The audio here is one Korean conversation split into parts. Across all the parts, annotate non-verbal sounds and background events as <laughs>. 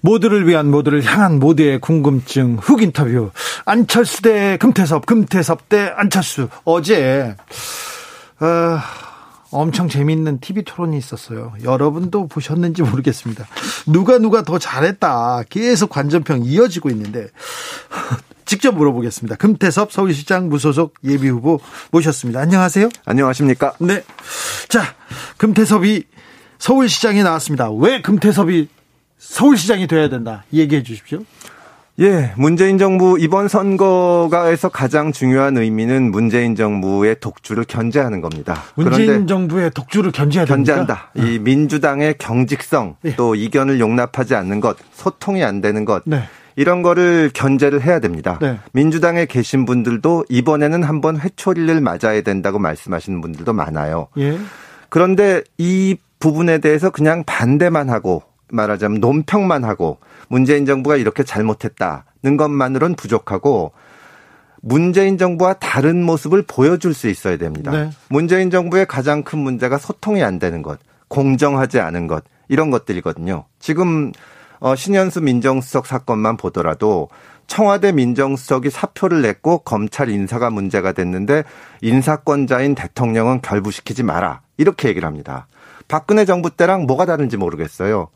모두를 위한 모두를 향한 모두의 궁금증 훅 인터뷰 안철수 대 금태섭 금태섭 대 안철수 어제 어, 엄청 재미있는 TV 토론이 있었어요. 여러분도 보셨는지 모르겠습니다. 누가 누가 더 잘했다 계속 관전평 이어지고 있는데 <laughs> 직접 물어보겠습니다. 금태섭 서울시장 무소속 예비 후보 모셨습니다. 안녕하세요. 안녕하십니까? 네. 자, 금태섭이 서울시장에 나왔습니다. 왜 금태섭이 서울시장이 돼야 된다. 얘기해 주십시오. 예, 문재인 정부 이번 선거가에서 가장 중요한 의미는 문재인 정부의 독주를 견제하는 겁니다. 문재인 정부의 독주를 견제해야 견제한다. 이 민주당의 경직성 네. 또 이견을 용납하지 않는 것, 소통이 안 되는 것. 네. 이런 거를 견제를 해야 됩니다. 네. 민주당에 계신 분들도 이번에는 한번 회초리를 맞아야 된다고 말씀하시는 분들도 많아요. 예. 그런데 이 부분에 대해서 그냥 반대만 하고 말하자면 논평만 하고 문재인 정부가 이렇게 잘못했다는 것만으로는 부족하고 문재인 정부와 다른 모습을 보여줄 수 있어야 됩니다. 네. 문재인 정부의 가장 큰 문제가 소통이 안 되는 것, 공정하지 않은 것, 이런 것들이거든요. 지금 어, 신현수 민정수석 사건만 보더라도 청와대 민정수석이 사표를 냈고 검찰 인사가 문제가 됐는데 인사권자인 대통령은 결부시키지 마라. 이렇게 얘기를 합니다. 박근혜 정부 때랑 뭐가 다른지 모르겠어요.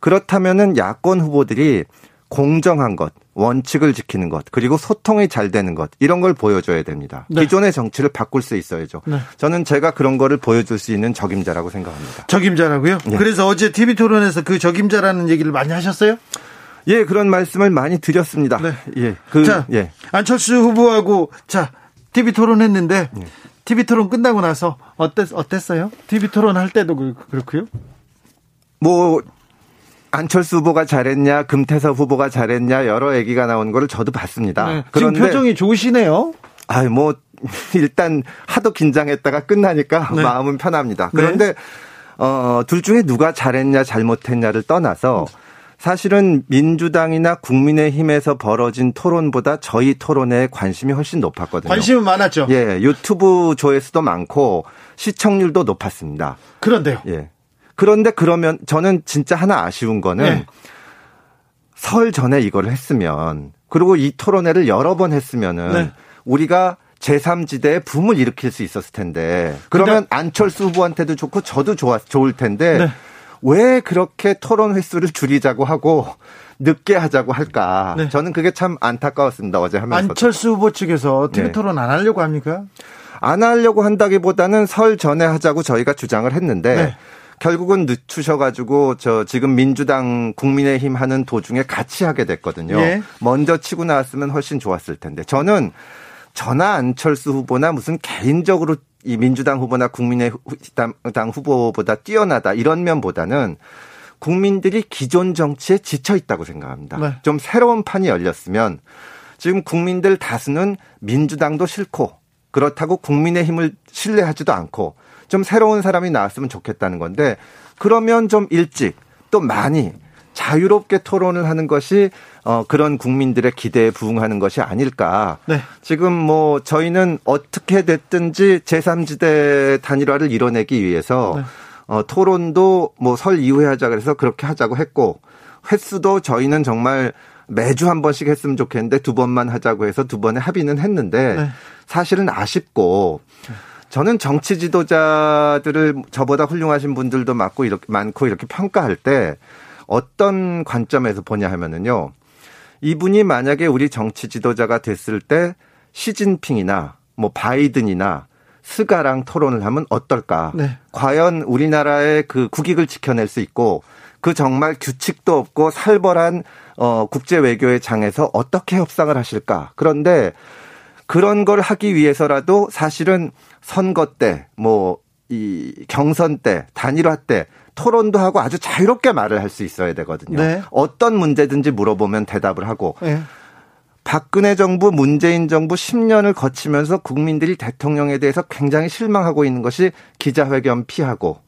그렇다면은 야권 후보들이 공정한 것, 원칙을 지키는 것, 그리고 소통이 잘 되는 것, 이런 걸 보여줘야 됩니다. 네. 기존의 정치를 바꿀 수 있어야죠. 네. 저는 제가 그런 거를 보여줄 수 있는 적임자라고 생각합니다. 적임자라고요? 네. 그래서 어제 TV 토론에서 그 적임자라는 얘기를 많이 하셨어요? 예, 그런 말씀을 많이 드렸습니다. 네. 예. 그, 자, 예. 안철수 후보하고, 자, TV 토론했는데, 예. TV 토론 끝나고 나서 어땠, 어땠어요? TV 토론 할 때도 그, 그렇고요? 뭐, 안철수 후보가 잘했냐, 금태섭 후보가 잘했냐 여러 얘기가 나오는 거를 저도 봤습니다. 네, 지금 표정이 좋으시네요. 아, 뭐 <laughs> 일단 하도 긴장했다가 끝나니까 네. 마음은 편합니다. 그런데 네. 어, 둘 중에 누가 잘했냐, 잘못했냐를 떠나서 사실은 민주당이나 국민의힘에서 벌어진 토론보다 저희 토론에 관심이 훨씬 높았거든요. 관심은 많았죠. 예, 유튜브 조회수도 많고 시청률도 높았습니다. 그런데요. 예. 그런데 그러면 저는 진짜 하나 아쉬운 거는 네. 설 전에 이걸 했으면 그리고 이 토론회를 여러 번 했으면은 네. 우리가 제3지대에 붐을 일으킬 수 있었을 텐데 그러면 안철수 후보한테도 좋고 저도 좋았, 좋을 텐데 네. 왜 그렇게 토론 횟수를 줄이자고 하고 늦게 하자고 할까? 네. 저는 그게 참 안타까웠습니다. 어제 하면서. 안철수 후보 측에서 TV 네. 토론 안 하려고 합니까? 안 하려고 한다기보다는 설 전에 하자고 저희가 주장을 했는데 네. 결국은 늦추셔가지고 저 지금 민주당 국민의힘 하는 도중에 같이 하게 됐거든요. 예. 먼저 치고 나왔으면 훨씬 좋았을 텐데 저는 전화 안철수 후보나 무슨 개인적으로 이 민주당 후보나 국민의당 후보보다 뛰어나다 이런 면보다는 국민들이 기존 정치에 지쳐 있다고 생각합니다. 네. 좀 새로운 판이 열렸으면 지금 국민들 다수는 민주당도 싫고 그렇다고 국민의 힘을 신뢰하지도 않고 좀 새로운 사람이 나왔으면 좋겠다는 건데 그러면 좀 일찍 또 많이 자유롭게 토론을 하는 것이 어 그런 국민들의 기대에 부응하는 것이 아닐까. 네. 지금 뭐 저희는 어떻게 됐든지 제3지대 단일화를 이뤄내기 위해서 네. 어 토론도 뭐 설 이후에 하자 그래서 그렇게 하자고 했고 횟수도 저희는 정말 매주 한 번씩 했으면 좋겠는데 두 번만 하자고 해서 두 번에 합의는 했는데 네. 사실은 아쉽고 네. 저는 정치 지도자들을 저보다 훌륭하신 분들도 많고 이렇게 많고 이렇게 평가할 때 어떤 관점에서 보냐 하면은요. 이분이 만약에 우리 정치 지도자가 됐을 때 시진핑이나 뭐 바이든이나 스가랑 토론을 하면 어떨까? 네. 과연 우리나라의 그 국익을 지켜낼 수 있고 그 정말 규칙도 없고 살벌한 어 국제 외교의 장에서 어떻게 협상을 하실까? 그런데 그런 걸 하기 위해서라도 사실은 선거 때, 뭐, 이 경선 때, 단일화 때 토론도 하고 아주 자유롭게 말을 할 수 있어야 되거든요. 네. 어떤 문제든지 물어보면 대답을 하고 네. 박근혜 정부, 문재인 정부 10년을 거치면서 국민들이 대통령에 대해서 굉장히 실망하고 있는 것이 기자회견 피하고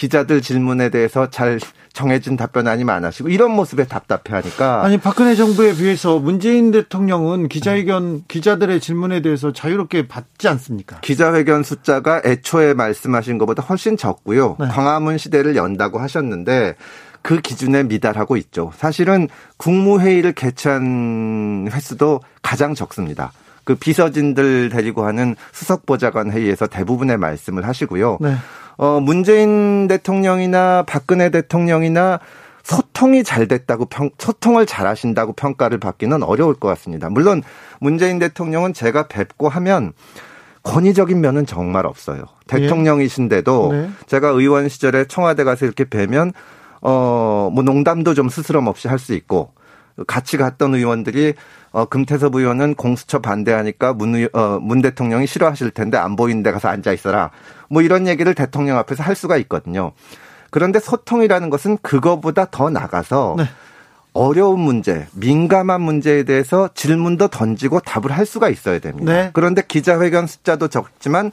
기자들 질문에 대해서 잘 정해진 답변 아니면 안 하시고 이런 모습에 답답해하니까 아니 박근혜 정부에 비해서 문재인 대통령은 기자회견 기자들의 질문에 대해서 자유롭게 받지 않습니까? 기자회견 숫자가 애초에 말씀하신 것보다 훨씬 적고요. 네. 광화문 시대를 연다고 하셨는데 그 기준에 미달하고 있죠. 사실은 국무회의를 개최한 횟수도 가장 적습니다. 그 비서진들 데리고 하는 수석보좌관 회의에서 대부분의 말씀을 하시고요. 네. 어, 문재인 대통령이나 박근혜 대통령이나 소통이 잘 됐다고 평, 소통을 잘 하신다고 평가를 받기는 어려울 것 같습니다. 물론 문재인 대통령은 제가 뵙고 하면 권위적인 면은 정말 없어요. 대통령이신데도 네. 제가 의원 시절에 청와대 가서 이렇게 뵈면 어, 뭐 농담도 좀 스스럼 없이 할 수 있고 같이 갔던 의원들이 어, 금태섭 의원은 공수처 반대하니까 문, 의, 어, 문 대통령이 싫어하실 텐데 안 보이는 데 가서 앉아 있어라. 뭐 이런 얘기를 대통령 앞에서 할 수가 있거든요. 그런데 소통이라는 것은 그거보다 더 나가서 네. 어려운 문제, 민감한 문제에 대해서 질문도 던지고 답을 할 수가 있어야 됩니다. 네. 그런데 기자회견 숫자도 적지만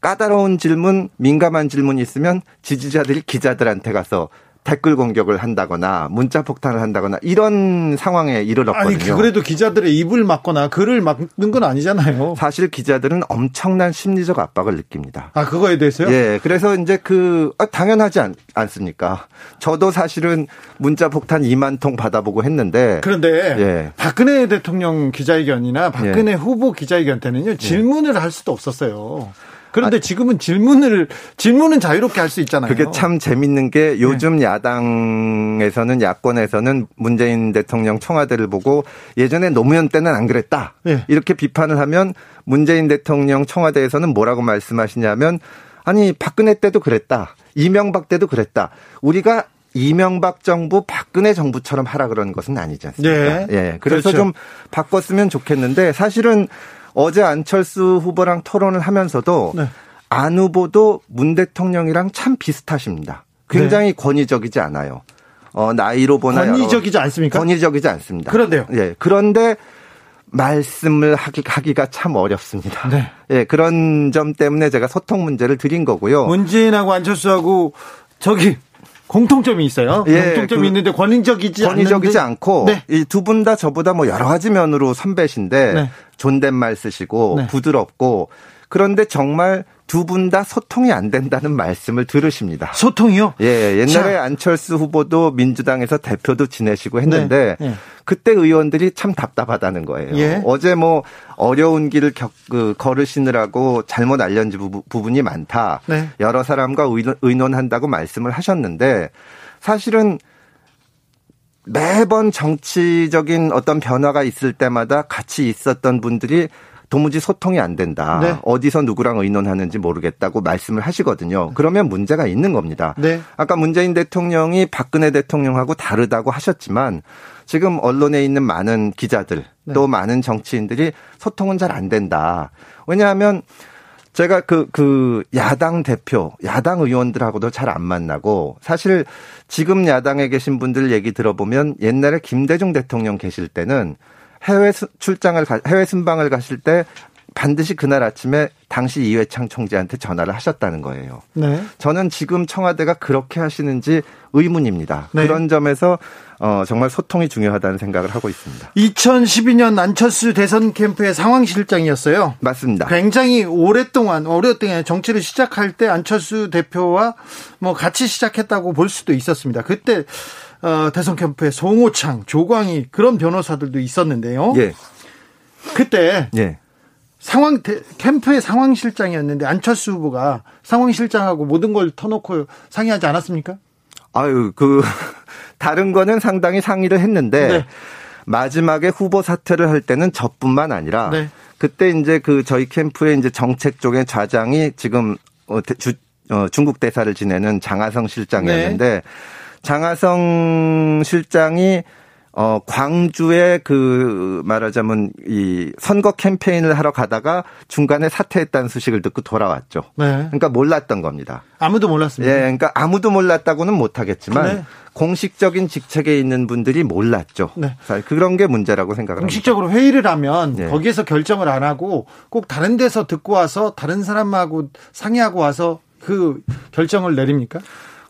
까다로운 질문, 민감한 질문이 있으면 지지자들이 기자들한테 가서 댓글 공격을 한다거나 문자 폭탄을 한다거나 이런 상황에 이르렀거든요. 아니 그래도 기자들의 입을 막거나 글을 막는 건 아니잖아요. 사실 기자들은 엄청난 심리적 압박을 느낍니다. 아 그거에 대해서요? 예. 그래서 이제 그 아, 당연하지 않, 않습니까? 저도 사실은 문자 폭탄 2만 통 받아보고 했는데 그런데 예. 박근혜 대통령 기자회견이나 박근혜 예. 후보 기자회견 때는요 예. 질문을 예. 할 수도 없었어요. 그런데 아, 지금은 질문을 질문은 자유롭게 할 수 있잖아요. 그게 참 재밌는 게 요즘 네. 야당에서는 야권에서는 문재인 대통령 청와대를 보고 예전에 노무현 때는 안 그랬다. 네. 이렇게 비판을 하면 문재인 대통령 청와대에서는 뭐라고 말씀하시냐면 아니 박근혜 때도 그랬다. 이명박 때도 그랬다. 우리가 이명박 정부, 박근혜 정부처럼 하라 그러는 것은 아니지 않습니까? 네. 예. 그래서 그렇죠. 좀 바꿨으면 좋겠는데 사실은 어제 안철수 후보랑 토론을 하면서도 네. 안 후보도 문 대통령이랑 참 비슷하십니다. 굉장히 네. 권위적이지 않아요. 어, 나이로 보나 권위적이지 않습니까? 권위적이지 않습니다. 그런데요. 예. 그런데 말씀을 하기, 하기가 참 어렵습니다. 네. 예, 그런 점 때문에 제가 소통 문제를 드린 거고요. 문재인하고 안철수하고 저기 공통점이 있어요. 예, 공통점이 그 있는데 권위적이지 권위적이지 않고 네. 이두 분 다 저보다 뭐 여러 가지 면으로 선배신데 네. 존댓말 쓰시고 네. 부드럽고 그런데 정말 두 분 다 소통이 안 된다는 말씀을 들으십니다. 소통이요? 예, 옛날에 자. 안철수 후보도 민주당에서 대표도 지내시고 했는데 네. 네. 그때 의원들이 참 답답하다는 거예요. 예. 어제 뭐 어려운 길을 겪, 그, 걸으시느라고 잘못 알려진 부분이 많다. 네. 여러 사람과 의논, 의논한다고 말씀을 하셨는데 사실은 매번 정치적인 어떤 변화가 있을 때마다 같이 있었던 분들이 도무지 소통이 안 된다. 네. 어디서 누구랑 의논하는지 모르겠다고 말씀을 하시거든요. 그러면 문제가 있는 겁니다. 네. 아까 문재인 대통령이 박근혜 대통령하고 다르다고 하셨지만 지금 언론에 있는 많은 기자들 네. 또 많은 정치인들이 소통은 잘 안 된다. 왜냐하면 제가 그, 그, 야당 대표, 야당 의원들하고도 잘 안 만나고, 사실 지금 야당에 계신 분들 얘기 들어보면 옛날에 김대중 대통령 계실 때는 해외 출장을, 해외 순방을 가실 때 반드시 그날 아침에 당시 이회창 총재한테 전화를 하셨다는 거예요. 네. 저는 지금 청와대가 그렇게 하시는지 의문입니다. 네. 그런 점에서 어, 정말 소통이 중요하다는 생각을 하고 있습니다. 2012년 안철수 대선 캠프의 상황실장이었어요. 맞습니다. 굉장히 오랫동안 오랫동안 정치를 시작할 때 안철수 대표와 뭐 같이 시작했다고 볼 수도 있었습니다. 그때 어, 대선 캠프에 송호창, 조광희 그런 변호사들도 있었는데요. 예. 그때 예. 상황 캠프의 상황실장이었는데 안철수 후보가 상황실장하고 모든 걸 터놓고 상의하지 않았습니까? 아유 그 다른 거는 상당히 상의를 했는데 네. 마지막에 후보 사퇴를 할 때는 저뿐만 아니라 네. 그때 이제 그 저희 캠프의 이제 정책 쪽의 좌장이 지금 어, 주, 어, 중국 대사를 지내는 장하성 실장이었는데 네. 장하성 실장이 어, 광주에 그 말하자면 이 선거 캠페인을 하러 가다가 중간에 사퇴했다는 소식을 듣고 돌아왔죠. 네. 그러니까 몰랐던 겁니다. 아무도 몰랐습니다. 예, 그러니까 아무도 몰랐다고는 못하겠지만 네. 공식적인 직책에 있는 분들이 몰랐죠. 네. 그런 게 문제라고 생각을 공식적으로 합니다. 회의를 하면 네. 거기에서 결정을 안 하고 꼭 다른 데서 듣고 와서 다른 사람하고 상의하고 와서 그 결정을 내립니까?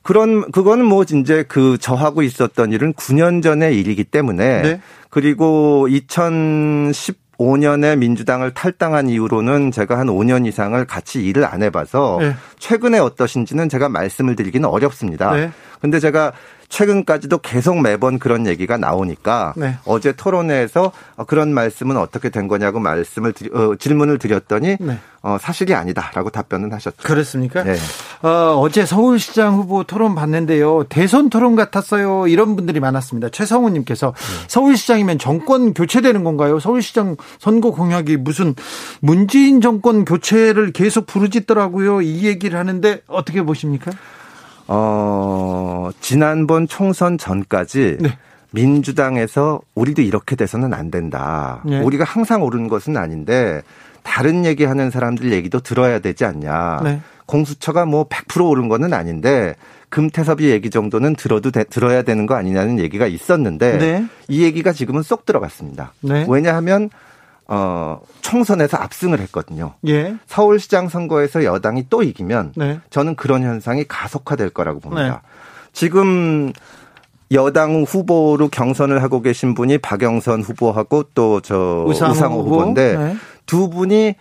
그런 그거는 뭐 이제 그 저하고 있었던 일은 9년 전의 일이기 때문에 네. 그리고 2015년에 민주당을 탈당한 이후로는 제가 한 5년 이상을 같이 일을 안 해봐서 네. 최근에 어떠신지는 제가 말씀을 드리기는 어렵습니다. 네. 근데 제가 최근까지도 계속 매번 그런 얘기가 나오니까 네. 어제 토론회에서 그런 말씀은 어떻게 된 거냐고 말씀을 드리, 어, 질문을 드렸더니 네. 어, 사실이 아니다라고 답변은 하셨죠. 그렇습니까? 네. 어, 어제 서울시장 후보 토론 봤는데요. 대선 토론 같았어요. 이런 분들이 많았습니다. 최성우님께서 네. 서울시장이면 정권 교체되는 건가요? 서울시장 선거 공약이 무슨 문재인 정권 교체를 계속 부르짖더라고요. 이 얘기를 하는데 어떻게 보십니까? 어, 지난번 총선 전까지 네. 민주당에서 우리도 이렇게 돼서는 안 된다. 네. 우리가 항상 옳은 것은 아닌데 다른 얘기하는 사람들 얘기도 들어야 되지 않냐. 네. 공수처가 뭐 100% 옳은 거는 아닌데 금태섭이 얘기 정도는 들어도 되, 들어야 되는 거 아니냐는 얘기가 있었는데 네. 이 얘기가 지금은 쏙 들어갔습니다. 네. 왜냐하면 어, 총선에서 압승을 했거든요. 예. 서울시장 선거에서 여당이 또 이기면 네. 저는 그런 현상이 가속화될 거라고 봅니다. 네. 지금 여당 후보로 경선을 하고 계신 분이 박영선 후보하고 또 저 우상호, 우상호 후보인데 네. 두 분이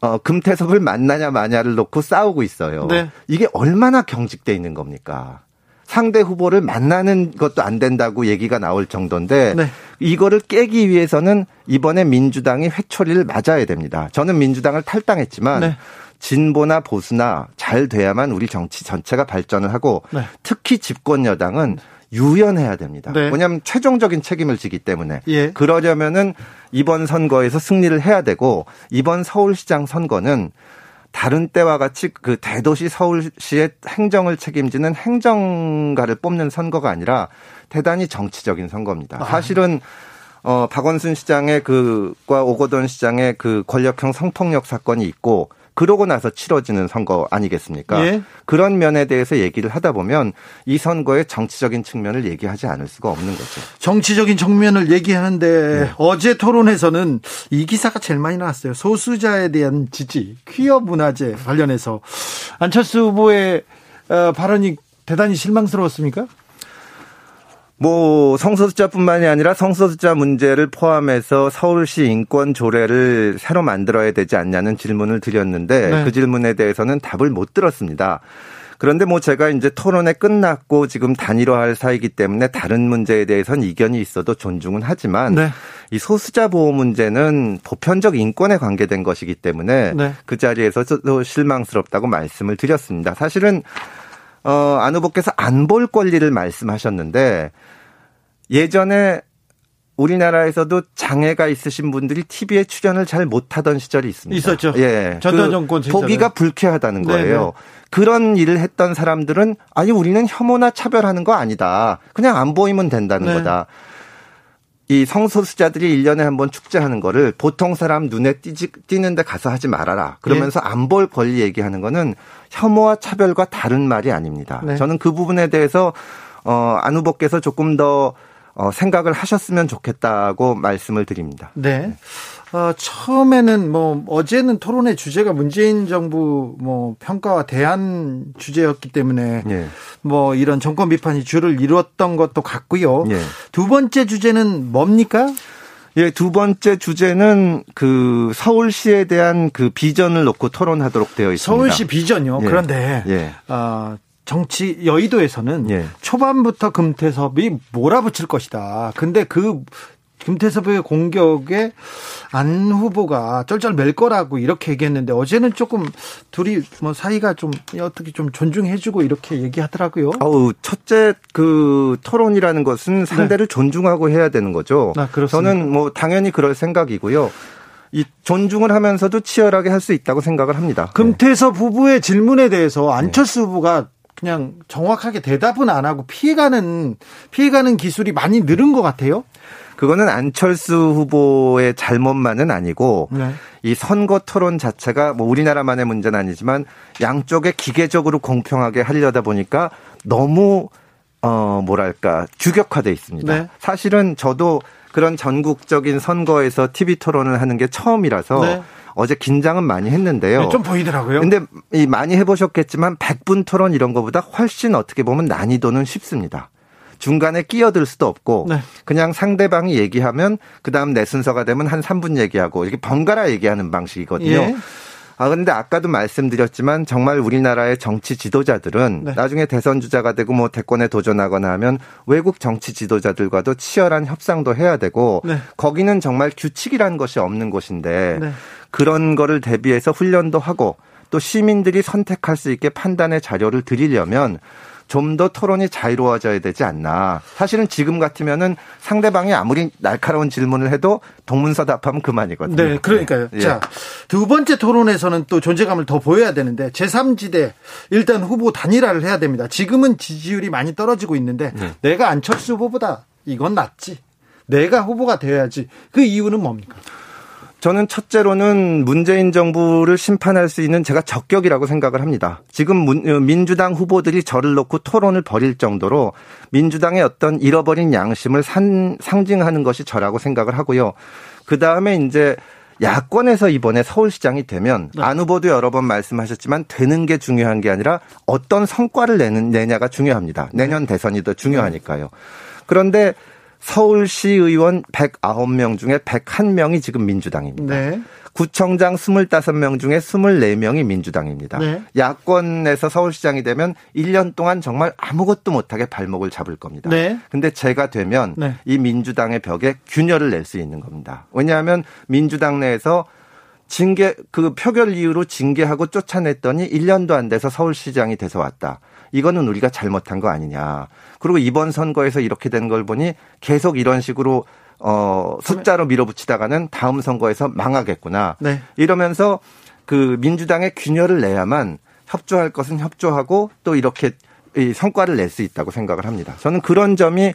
어, 금태섭을 만나냐 마냐를 놓고 싸우고 있어요. 네. 이게 얼마나 경직돼 있는 겁니까? 상대 후보를 만나는 것도 안 된다고 얘기가 나올 정도인데 네. 이거를 깨기 위해서는 이번에 민주당이 회초리를 맞아야 됩니다. 저는 민주당을 탈당했지만 네. 진보나 보수나 잘 돼야만 우리 정치 전체가 발전을 하고 네. 특히 집권 여당은 유연해야 됩니다. 네. 왜냐하면 최종적인 책임을 지기 때문에 예. 그러려면은 이번 선거에서 승리를 해야 되고 이번 서울시장 선거는 다른 때와 같이 그 대도시 서울시의 행정을 책임지는 행정가를 뽑는 선거가 아니라 대단히 정치적인 선거입니다. 아. 사실은 어 박원순 시장의 그과 오거돈 시장의 그 권력형 성폭력 사건이 있고 그러고 나서 치러지는 선거 아니겠습니까? 예. 그런 면에 대해서 얘기를 하다 보면 이 선거의 정치적인 측면을 얘기하지 않을 수가 없는 거죠. 정치적인 측면을 얘기하는데 네. 어제 토론에서는 이 기사가 제일 많이 나왔어요. 소수자에 대한 지지, 퀴어 문화재 관련해서 안철수 후보의 어, 발언이 대단히 실망스러웠습니까? 뭐 성소수자뿐만이 아니라 성소수자 문제를 포함해서 서울시 인권 조례를 새로 만들어야 되지 않냐는 질문을 드렸는데 네. 그 질문에 대해서는 답을 못 들었습니다. 그런데 뭐 제가 이제 토론회 끝났고 지금 단일화할 사이기 때문에 다른 문제에 대해서는 이견이 있어도 존중은 하지만 네. 이 소수자 보호 문제는 보편적 인권에 관계된 것이기 때문에 네. 그 자리에서도 실망스럽다고 말씀을 드렸습니다. 사실은 어, 안 후보께서 안 볼 권리를 말씀하셨는데 예전에 우리나라에서도 장애가 있으신 분들이 TV에 출연을 잘 못하던 시절이 있습니다. 있었죠. 예. 전두환 그 정권 그 보기가 불쾌하다는 네, 거예요. 네네. 그런 일을 했던 사람들은 아니 우리는 혐오나 차별하는 거 아니다. 그냥 안 보이면 된다는 네. 거다. 이 성소수자들이 1년에 한 번 축제하는 거를 보통 사람 눈에 띄지, 띄는데 가서 하지 말아라. 그러면서 네. 안볼 권리 얘기하는 거는 혐오와 차별과 다른 말이 아닙니다. 네. 저는 그 부분에 대해서 어, 안 후보께서 조금 더 어, 생각을 하셨으면 좋겠다고 말씀을 드립니다. 네. 어, 처음에는 뭐 어제는 토론의 주제가 문재인 정부 뭐 평가와 대안 주제였기 때문에 예. 뭐 이런 정권 비판이 주를 이루었던 것도 같고요. 예. 두 번째 주제는 뭡니까? 예, 두 번째 주제는 그 서울시에 대한 그 비전을 놓고 토론하도록 되어 있습니다. 서울시 비전요. 예. 그런데 예. 어, 정치 여의도에서는 예. 초반부터 금태섭이 몰아붙일 것이다. 근데 그 김태섭의 공격에 안 후보가 쩔쩔 맬 거라고 이렇게 얘기했는데 어제는 조금 둘이 뭐 사이가 좀 어떻게 좀 존중해주고 이렇게 얘기하더라고요. 아우 첫째 그 토론이라는 것은 상대를 네. 존중하고 해야 되는 거죠. 아, 저는 뭐 당연히 그럴 생각이고요. 이 존중을 하면서도 치열하게 할 수 있다고 생각을 합니다. 금태섭 네. 후보의 질문에 대해서 안철수 네. 후보가 그냥 정확하게 대답은 안 하고 피해가는 피해가는 기술이 많이 늘은 것 같아요. 그거는 안철수 후보의 잘못만은 아니고 네. 이 선거 토론 자체가 뭐 우리나라만의 문제는 아니지만 양쪽에 기계적으로 공평하게 하려다 보니까 너무 어 뭐랄까 규격화돼 있습니다. 네. 사실은 저도 그런 전국적인 선거에서 TV 토론을 하는 게 처음이라서 네. 어제 긴장은 많이 했는데요. 네, 좀 보이더라고요. 근데 이 많이 해보셨겠지만 100분 토론 이런 거보다 훨씬 어떻게 보면 난이도는 쉽습니다. 중간에 끼어들 수도 없고 네. 그냥 상대방이 얘기하면 그다음 내 순서가 되면 한 3분 얘기하고 이렇게 번갈아 얘기하는 방식이거든요. 예. 아, 근데 아까도 말씀드렸지만 정말 우리나라의 정치 지도자들은 네. 나중에 대선 주자가 되고 뭐 대권에 도전하거나 하면 외국 정치 지도자들과도 치열한 협상도 해야 되고 네. 거기는 정말 규칙이라는 것이 없는 곳인데 네. 그런 거를 대비해서 훈련도 하고 또 시민들이 선택할 수 있게 판단의 자료를 드리려면 좀 더 토론이 자유로워져야 되지 않나. 사실은 지금 같으면은 상대방이 아무리 날카로운 질문을 해도 동문서 답하면 그만이거든요. 네, 그러니까요. 네. 자, 두 번째 토론에서는 또 존재감을 더 보여야 되는데 제3지대 일단 후보 단일화를 해야 됩니다. 지금은 지지율이 많이 떨어지고 있는데 네. 내가 안철수 후보보다 이건 낫지. 내가 후보가 되어야지. 그 이유는 뭡니까? 저는 첫째로는 문재인 정부를 심판할 수 있는 제가 적격이라고 생각을 합니다. 지금 어, 민주당 후보들이 저를 놓고 토론을 벌일 정도로 민주당의 어떤 잃어버린 양심을 산, 상징하는 것이 저라고 생각을 하고요. 그 다음에 이제 야권에서 이번에 서울시장이 되면 네. 안 후보도 여러 번 말씀하셨지만 되는 게 중요한 게 아니라 어떤 성과를 내는 내냐가 중요합니다. 내년 대선이 더 중요하니까요. 그런데 서울시 의원 109명 중에 101명이 지금 민주당입니다. 네. 구청장 25명 중에 24명이 민주당입니다. 네. 야권에서 서울시장이 되면 1년 동안 정말 아무것도 못하게 발목을 잡을 겁니다. 네. 근데 제가 되면 네. 이 민주당의 벽에 균열을 낼 수 있는 겁니다. 왜냐하면 민주당 내에서 징계 그 표결 이후로 징계하고 쫓아냈더니 1년도 안 돼서 서울시장이 돼서 왔다. 이거는 우리가 잘못한 거 아니냐. 그리고 이번 선거에서 이렇게 된 걸 보니 계속 이런 식으로 어 숫자로 밀어붙이다가는 다음 선거에서 망하겠구나. 네. 이러면서 그 민주당의 균열을 내야만 협조할 것은 협조하고 또 이렇게 이 성과를 낼 수 있다고 생각을 합니다. 저는 그런 점이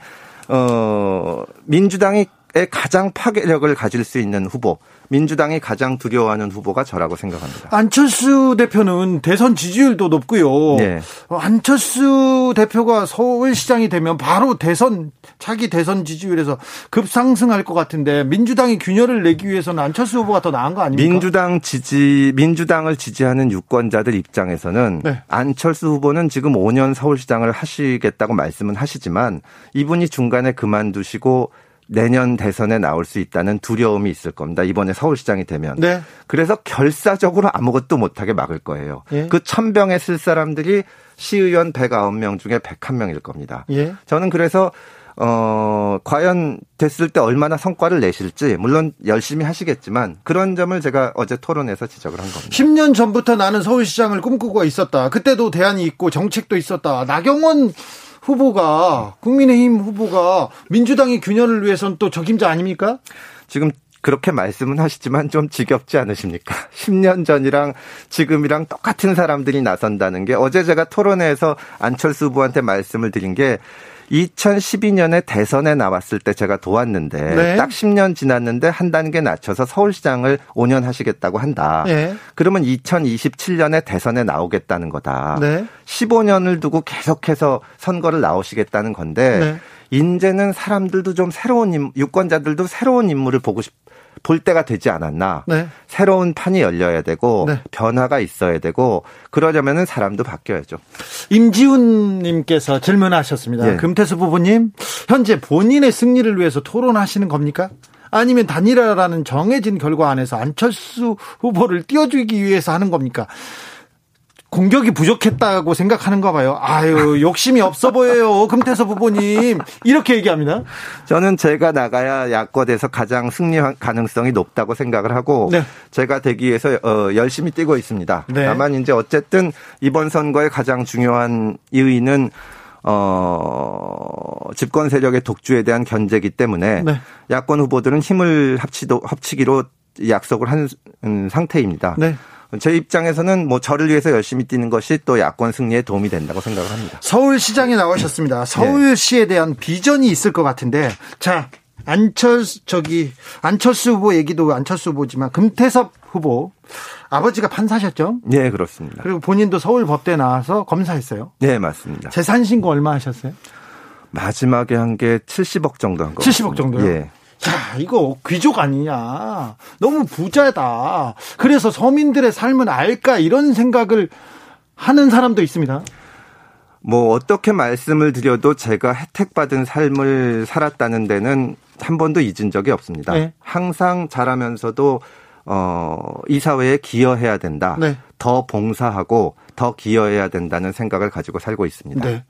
어 민주당이 가장 파괴력을 가질 수 있는 후보, 민주당이 가장 두려워하는 후보가 저라고 생각합니다. 안철수 대표는 대선 지지율도 높고요. 네. 안철수 대표가 서울시장이 되면 바로 대선 차기 대선 지지율에서 급상승할 것 같은데 민주당이 균열을 내기 위해서는 안철수 후보가 더 나은 거 아닙니까? 민주당 지지 민주당을 지지하는 유권자들 입장에서는 네. 안철수 후보는 지금 5년 서울시장을 하시겠다고 말씀은 하시지만 이분이 중간에 그만두시고 내년 대선에 나올 수 있다는 두려움이 있을 겁니다. 이번에 서울시장이 되면. 네. 그래서 결사적으로 아무것도 못하게 막을 거예요. 예. 그 천병에 쓸 사람들이 시의원 109명 중에 101명일 겁니다. 예. 저는 그래서 어, 과연 됐을 때 얼마나 성과를 내실지, 물론 열심히 하시겠지만, 그런 점을 제가 어제 토론에서 지적을 한 겁니다. 10년 전부터 나는 서울시장을 꿈꾸고 있었다. 그때도 대안이 있고 정책도 있었다. 나경원 후보가 국민의힘 후보가 민주당의 균열을 위해서는 또 적임자 아닙니까? 지금 그렇게 말씀은 하시지만 좀 지겹지 않으십니까? <laughs> 10년 전이랑 지금이랑 똑같은 사람들이 나선다는 게 어제 제가 토론회에서 안철수 후보한테 말씀을 드린 게 2012년에 대선에 나왔을 때 제가 도왔는데 네. 딱 10년 지났는데 한 단계 낮춰서 서울시장을 5년 하시겠다고 한다. 네. 그러면 2027년에 대선에 나오겠다는 거다. 네. 15년을 두고 계속해서 선거를 나오시겠다는 건데 네. 이제는 사람들도 좀 새로운 임, 유권자들도 새로운 인물을 보고 싶, 볼 때가 되지 않았나. 네. 새로운 판이 열려야 되고 네. 변화가 있어야 되고 그러려면은 사람도 바뀌어야죠. 임지훈 님께서 질문하셨습니다. 네. 금태수 부부님, 현재 본인의 승리를 위해서 토론하시는 겁니까? 아니면 단일화라는 정해진 결과 안에서 안철수 후보를 띄워주기 위해서 하는 겁니까? 공격이 부족했다고 생각하는가 봐요. 아유, 욕심이 없어 보여요. 금태섭 후보님. 이렇게 얘기합니다. 저는 제가 나가야 야권에서 가장 승리 가능성이 높다고 생각을 하고 네. 제가 되기 위해서 어, 열심히 뛰고 있습니다. 네. 다만 이제 어쨌든 이번 선거의 가장 중요한 이유는 어, 집권 세력의 독주에 대한 견제기 때문에 네. 야권 후보들은 힘을 합치도 합치기로 약속을 한 음, 상태입니다. 네. 제 입장에서는 뭐 저를 위해서 열심히 뛰는 것이 또 야권 승리에 도움이 된다고 생각을 합니다. 서울시장에 나오셨습니다. 서울시에 대한 비전이 있을 것 같은데 자 안철수 저기 안철수 후보 얘기도 안철수 후보지만 금태섭 후보 아버지가 판사셨죠? 네 그렇습니다. 그리고 본인도 서울 법대 나와서 검사했어요. 네 맞습니다. 재산 신고 얼마 하셨어요? 마지막에 한 게 70억 정도 한 거. 70억 정도요? 예. 야, 이거 귀족 아니냐. 너무 부자다. 그래서 서민들의 삶은 알까 이런 생각을 하는 사람도 있습니다. 뭐 어떻게 말씀을 드려도 제가 혜택받은 삶을 살았다는 데는 한 번도 잊은 적이 없습니다. 네. 항상 잘하면서도 어, 이 사회에 기여해야 된다. 네. 더 봉사하고 더 기여해야 된다는 생각을 가지고 살고 있습니다. 네.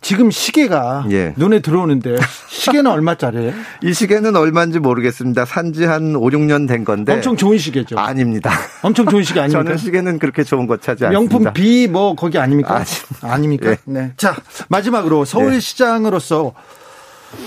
지금 시계가 예. 눈에 들어오는데 시계는 얼마짜리예요? <laughs> 이 시계는 얼마인지 모르겠습니다. 산지 한 5, 6년 된 건데 엄청 좋은 시계죠. 아닙니다. <laughs> 엄청 좋은 시계 아닙니까? 저는 시계는 그렇게 좋은 것 차지 않습니다. 명품 B 뭐 거기 아닙니까? 아, 닙니까 예. 네. 자, 마지막으로 서울시장으로서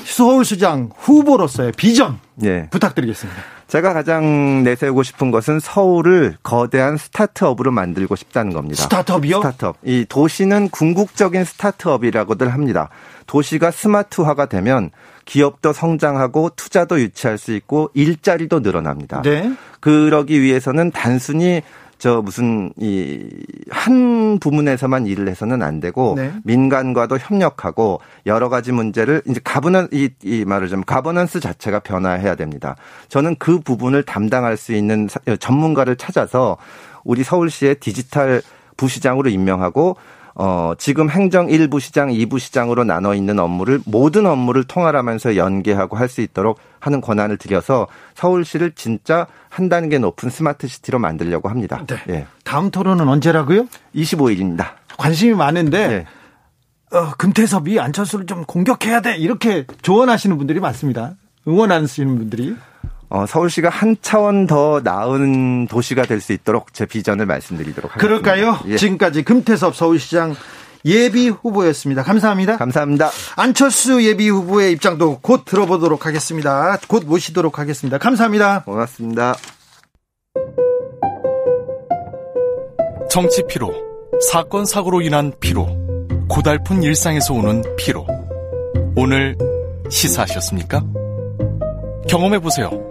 서울시장 후보로서의 비전 예. 부탁드리겠습니다. 제가 가장 내세우고 싶은 것은 서울을 거대한 스타트업으로 만들고 싶다는 겁니다. 스타트업이요? 스타트업. 이 도시는 궁극적인 스타트업이라고들 합니다. 도시가 스마트화가 되면 기업도 성장하고 투자도 유치할 수 있고 일자리도 늘어납니다. 네. 그러기 위해서는 단순히 저 무슨 이 한 부문에서만 일을 해서는 안 되고 네. 민간과도 협력하고 여러 가지 문제를 이제 가버넌 이, 이 말을 좀 가버넌스 자체가 변화해야 됩니다. 저는 그 부분을 담당할 수 있는 전문가를 찾아서 우리 서울시의 디지털 부시장으로 임명하고 어, 지금 행정 1부 시장, 2부 시장으로 나눠 있는 업무를 모든 업무를 통할하면서 연계하고 할 수 있도록 하는 권한을 드려서 서울시를 진짜 한 단계 높은 스마트 시티로 만들려고 합니다. 네. 예. 다음 토론은 언제라고요? 25일입니다. 관심이 많은데 네. 어, 금태섭이 안철수를 좀 공격해야 돼 이렇게 조언하시는 분들이 많습니다. 응원하시는 분들이. 어, 서울시가 한 차원 더 나은 도시가 될 수 있도록 제 비전을 말씀드리도록 하겠습니다. 그럴까요? 예. 지금까지 금태섭 서울시장 예비 후보였습니다. 감사합니다. 감사합니다. 안철수 예비 후보의 입장도 곧 들어보도록 하겠습니다. 곧 모시도록 하겠습니다. 감사합니다. 고맙습니다. 정치 피로, 사건 사고로 인한 피로, 고달픈 일상에서 오는 피로. 오늘 시사하셨습니까? 경험해 보세요.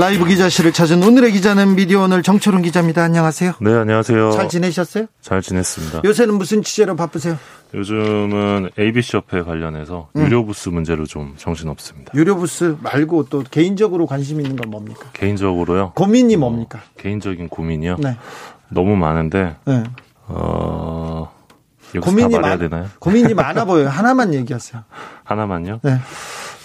라이브 기자실을 찾은 오늘의 기자는 미디어 오늘 정철훈 기자입니다. 안녕하세요. 네, 안녕하세요. 잘 지내셨어요? 잘 지냈습니다. 요새는 무슨 취재로 바쁘세요? 요즘은 ABC 협회 관련해서 음. 유료 부스 문제로 좀 정신 없습니다. 유료 부스 말고 또 개인적으로 관심 있는 건 뭡니까? 개인적으로요? 고민이 뭡니까? 어, 개인적인 고민이요? 네. 너무 많은데 네. 어 고민이 말해야 되나요? 고민이 많아 보여요. 하나만 얘기하세요. <laughs> 하나만요? 네.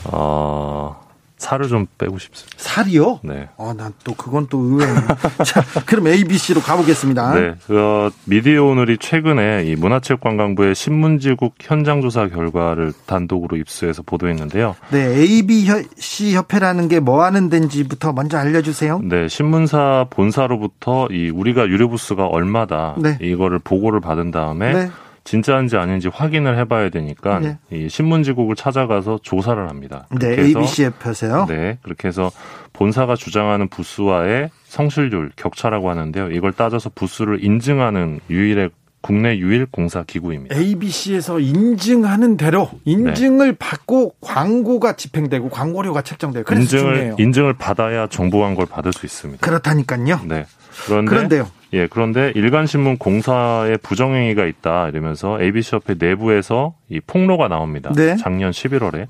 어 살을 좀 빼고 싶습니다. 살이요? 네. 어, 난또 그건 또 의외네. <laughs> 자, 그럼 ABC로 가보겠습니다. 네. 그, 미디어 오늘이 최근에 이 문화체육관광부의 신문지국 현장조사 결과를 단독으로 입수해서 보도했는데요. 네. ABC 협회라는 게 뭐 하는 데인지부터 먼저 알려주세요. 네. 신문사 본사로부터 이 우리가 유료 부스가 얼마다 네. 이거를 보고를 받은 다음에 네. 진짜인지 아닌지 확인을 해봐야 되니까 네. 이 신문지국을 찾아가서 조사를 합니다. 네, ABC에 펴세요. 네, 그렇게 해서 본사가 주장하는 부수와의 성실률 격차라고 하는데요. 이걸 따져서 부수를 인증하는 유일의 국내 유일 공사 기구입니다. ABC에서 인증하는 대로 인증을 네. 받고 광고가 집행되고 광고료가 책정돼요. 그래서 인증을 중요해요. 인증을 받아야 정보한 걸 받을 수 있습니다. 그렇다니까요. 네. 그런데 그런데요. 예, 그런데 일간신문 공사에 부정행위가 있다 이러면서 ABC협회 내부에서 이 폭로가 나옵니다. 네. 작년 11월에.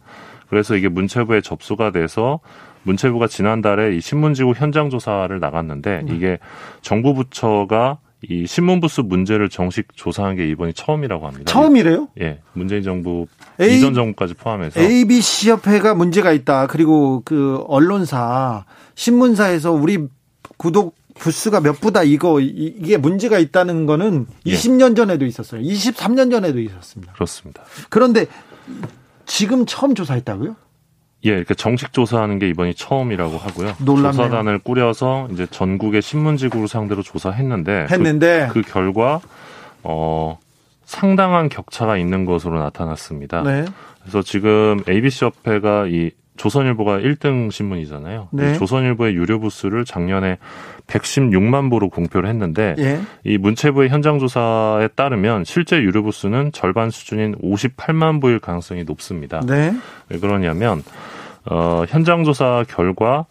그래서 이게 문체부에 접수가 돼서 문체부가 지난달에 이 신문지구 현장 조사를 나갔는데 음. 이게 정부 부처가 이 신문부스 문제를 정식 조사한 게 이번이 처음이라고 합니다. 처음이래요? 예. 문재인 정부 A, 이전 정부까지 포함해서 ABC 협회가 문제가 있다. 그리고 그 언론사 신문사에서 우리 구독 부스가 몇 부다 이거 이게 문제가 있다는 거는 예. 20년 전에도 있었어요. 23년 전에도 있었습니다. 그렇습니다. 그런데 지금 처음 조사했다고요? 예, 이렇게 정식 조사하는 게 이번이 처음이라고 하고요. 놀랍네요. 조사단을 꾸려서 이제 전국의 신문지구를 상대로 조사했는데 했는데 그, 그 결과 어 상당한 격차가 있는 것으로 나타났습니다. 네. 그래서 지금 ABC 협회가 이 조선일보가 1등 신문이잖아요. 네. 조선일보의 유료 부수를 작년에 116만 부로 공표를 했는데 예. 이 문체부의 현장 조사에 따르면 실제 유료 부수는 절반 수준인 58만 부일 가능성이 높습니다. 네. 왜 그러냐면 어 현장 조사 결과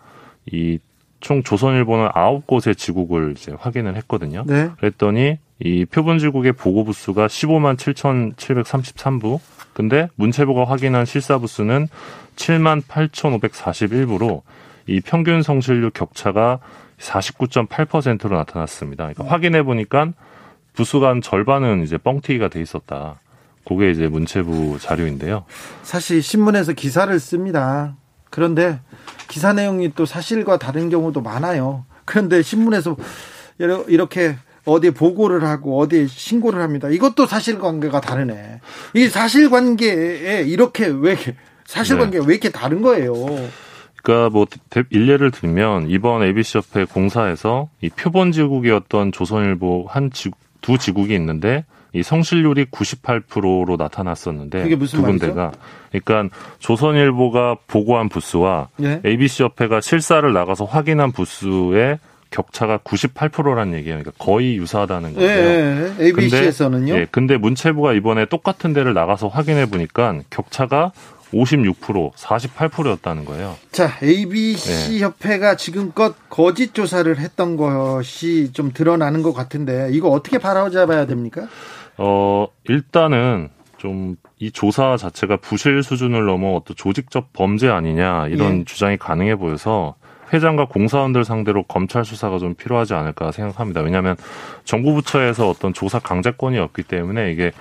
이 총 조선일보는 9곳의 지국을 이제 확인을 했거든요. 네. 그랬더니 이 표본 지국의 보고 부수가 15만 7,733부. 근데 문체부가 확인한 실사 부 수는 7만 8,541부로 이 평균 성실률 격차가 49.8%로 나타났습니다. 그러니까 확인해 보니까 부수가 한 절반은 이제 뻥튀기가 돼 있었다. 그게 이제 문체부 자료인데요. 사실 신문에서 기사를 씁니다. 그런데 기사 내용이 또 사실과 다른 경우도 많아요. 그런데 신문에서 이렇게 어디에 보고를 하고 어디에 신고를 합니다. 이것도 사실관계가 다르네. 이 사실관계에 이렇게 왜 사실관계가 네. 왜 이렇게 다른 거예요? 그러니까 뭐 일례를 들면 이번 ABC 협회 공사에서 이 표본 지국이었던 조선일보 한 지국, 두 지국이 있는데 이 성실률이 98%로 나타났었는데 두 군데가 그러니까 조선일보가 보고한 부수와 네? ABC 협회가 실사를 나가서 확인한 부수의 격차가 98%라는 얘기예요. 그러니까 거의 유사하다는 거예요. 예, 예. ABC에서는요. 근데, 예, 근데 문체부가 이번에 똑같은 데를 나가서 확인해 보니까 격차가 56% 48%였다는 거예요. 자, ABC 네. 협회가 지금껏 거짓 조사를 했던 것이 좀 드러나는 것 같은데 이거 어떻게 바라잡아야 됩니까? 어, 일단은 좀 이 조사 자체가 부실 수준을 넘어 어떤 조직적 범죄 아니냐 이런 예. 주장이 가능해 보여서 회장과 공사원들 상대로 검찰 수사가 좀 필요하지 않을까 생각합니다. 왜냐하면 정부 부처에서 어떤 조사 강제권이 없기 때문에 이게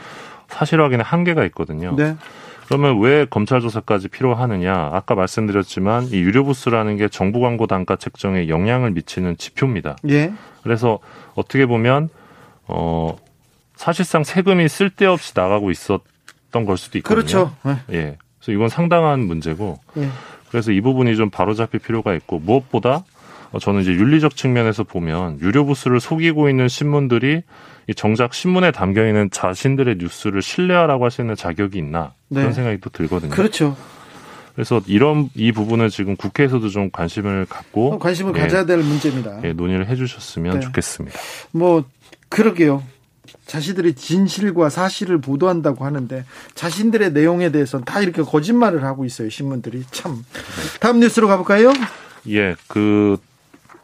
사실 확인에 한계가 있거든요. 네. 그러면 왜 검찰 조사까지 필요하느냐? 아까 말씀드렸지만 이 유료 부스라는 게 정부 광고 단가 책정에 영향을 미치는 지표입니다. 예. 그래서 어떻게 보면 어 사실상 세금이 쓸데없이 나가고 있었던 걸 수도 있거든요. 그렇죠. 네. 예. 그래서 이건 상당한 문제고. 예. 그래서 이 부분이 좀 바로잡힐 필요가 있고 무엇보다 저는 이제 윤리적 측면에서 보면 유료 부스를 속이고 있는 신문들이 정작 신문에 담겨 있는 자신들의 뉴스를 신뢰하라고 할 수 있는 자격이 있나 네. 그런 생각이 또 들거든요. 그렇죠. 그래서 이런 이 부분은 지금 국회에서도 좀 관심을 갖고 어, 관심을 예, 가져야 될 문제입니다. 예, 논의를 해주셨으면 네. 좋겠습니다. 뭐 그러게요. 자신들이 진실과 사실을 보도한다고 하는데 자신들의 내용에 대해서는 다 이렇게 거짓말을 하고 있어요 신문들이 참. 다음 뉴스로 가볼까요? 예, 그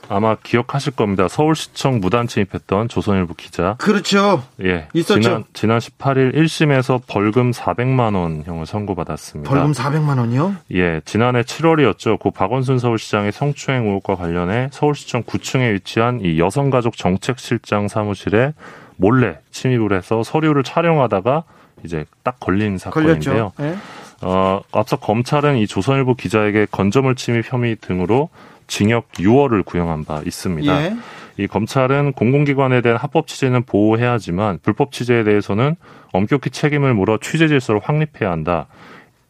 아마 기억하실 겁니다. 서울시청 무단 침입했던 조선일보 기자. 그렇죠. 예. 있었죠. 지난, 지난 18일 1심에서 벌금 400만 원형을 선고받았습니다. 벌금 400만 원이요? 예. 지난해 7월이었죠. 고 박원순 서울시장의 성추행 의혹과 관련해 서울시청 9층에 위치한 이 여성가족 정책실장 사무실에 몰래 침입을 해서 서류를 촬영하다가 이제 딱 걸린 사건인데요. 네. 어, 앞서 검찰은 이 조선일보 기자에게 건조물 침입 혐의 등으로 징역 6월을 구형한 바 있습니다. 예. 이 검찰은 공공기관에 대한 합법 취재는 보호해야 하지만 불법 취재에 대해서는 엄격히 책임을 물어 취재 질서를 확립해야 한다.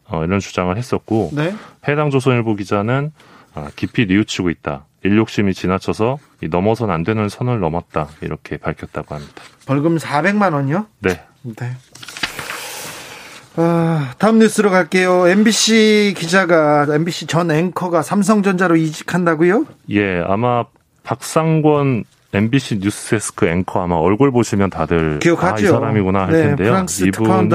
어, 이런 주장을 했었고 네. 해당 조선일보 기자는 아, 깊이 뉘우치고 있다. 인력심이 지나쳐서 넘어선 안 되는 선을 넘었다. 이렇게 밝혔다고 합니다. 벌금 400만 원이요? 네. 네. 아, 다음 뉴스로 갈게요. MBC 기자가 MBC 전 앵커가 삼성전자로 이직한다고요? 예, 아마 박상권 MBC 뉴스데스크 앵커 아마 얼굴 보시면 다들 기억하죠. 아, 이 사람이구나 할 네, 텐데요. 프랑스 이분이.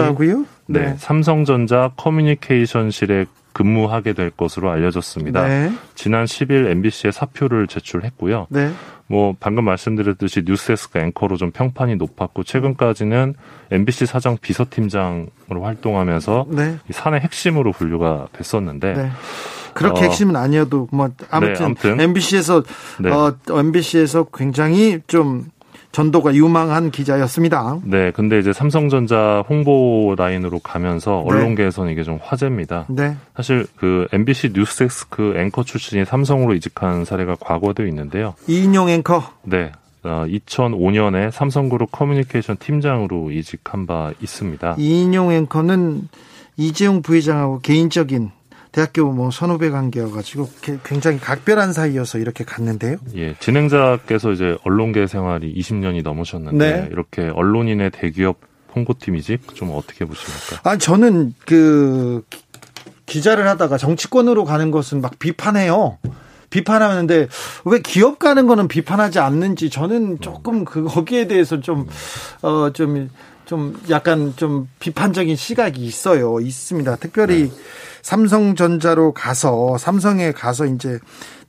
네, 네, 삼성전자 커뮤니케이션실에 근무하게 될 것으로 알려졌습니다. 네. 지난 10일 MBC에 사표를 제출했고요. 네. 뭐 방금 말씀드렸듯이 뉴스데스크 앵커로 좀 평판이 높았고 최근까지는 MBC 사장 비서팀장으로 활동하면서 네. 사내 핵심으로 분류가 됐었는데 네. 그렇게 어, 핵심은 아니어도 뭐 아무튼, 네, 아무튼. MBC에서 네. 어, MBC에서 굉장히 좀 전도가 유망한 기자였습니다. 네, 근데 이제 삼성전자 홍보 라인으로 가면서 네. 언론계에서는 이게 좀 화제입니다. 네. 사실 그 MBC 뉴스데스크 앵커 출신이 삼성으로 이직한 사례가 과거에도 있는데요. 이인용 앵커. 네. 2005년에 어, 삼성그룹 커뮤니케이션 팀장으로 이직한 바 있습니다. 이인용 앵커는 이재용 부회장하고 개인적인 대학교 뭐 선후배 관계여가지고 굉장히 각별한 사이여서 이렇게 갔는데요. 예, 진행자께서 이제 언론계 생활이 20년이 넘으셨는데 네. 이렇게 언론인의 대기업 홍보팀이지 좀 어떻게 보십니까? 아 저는 그 기자를 하다가 정치권으로 가는 것은 막 비판해요. 비판하는데 왜 기업 가는 거는 비판하지 않는지 저는 조금 그 거기에 대해서 좀 어좀 좀 약간 좀 비판적인 시각이 있어요. 있습니다. 특별히 네. 삼성전자로 가서 삼성에 가서 이제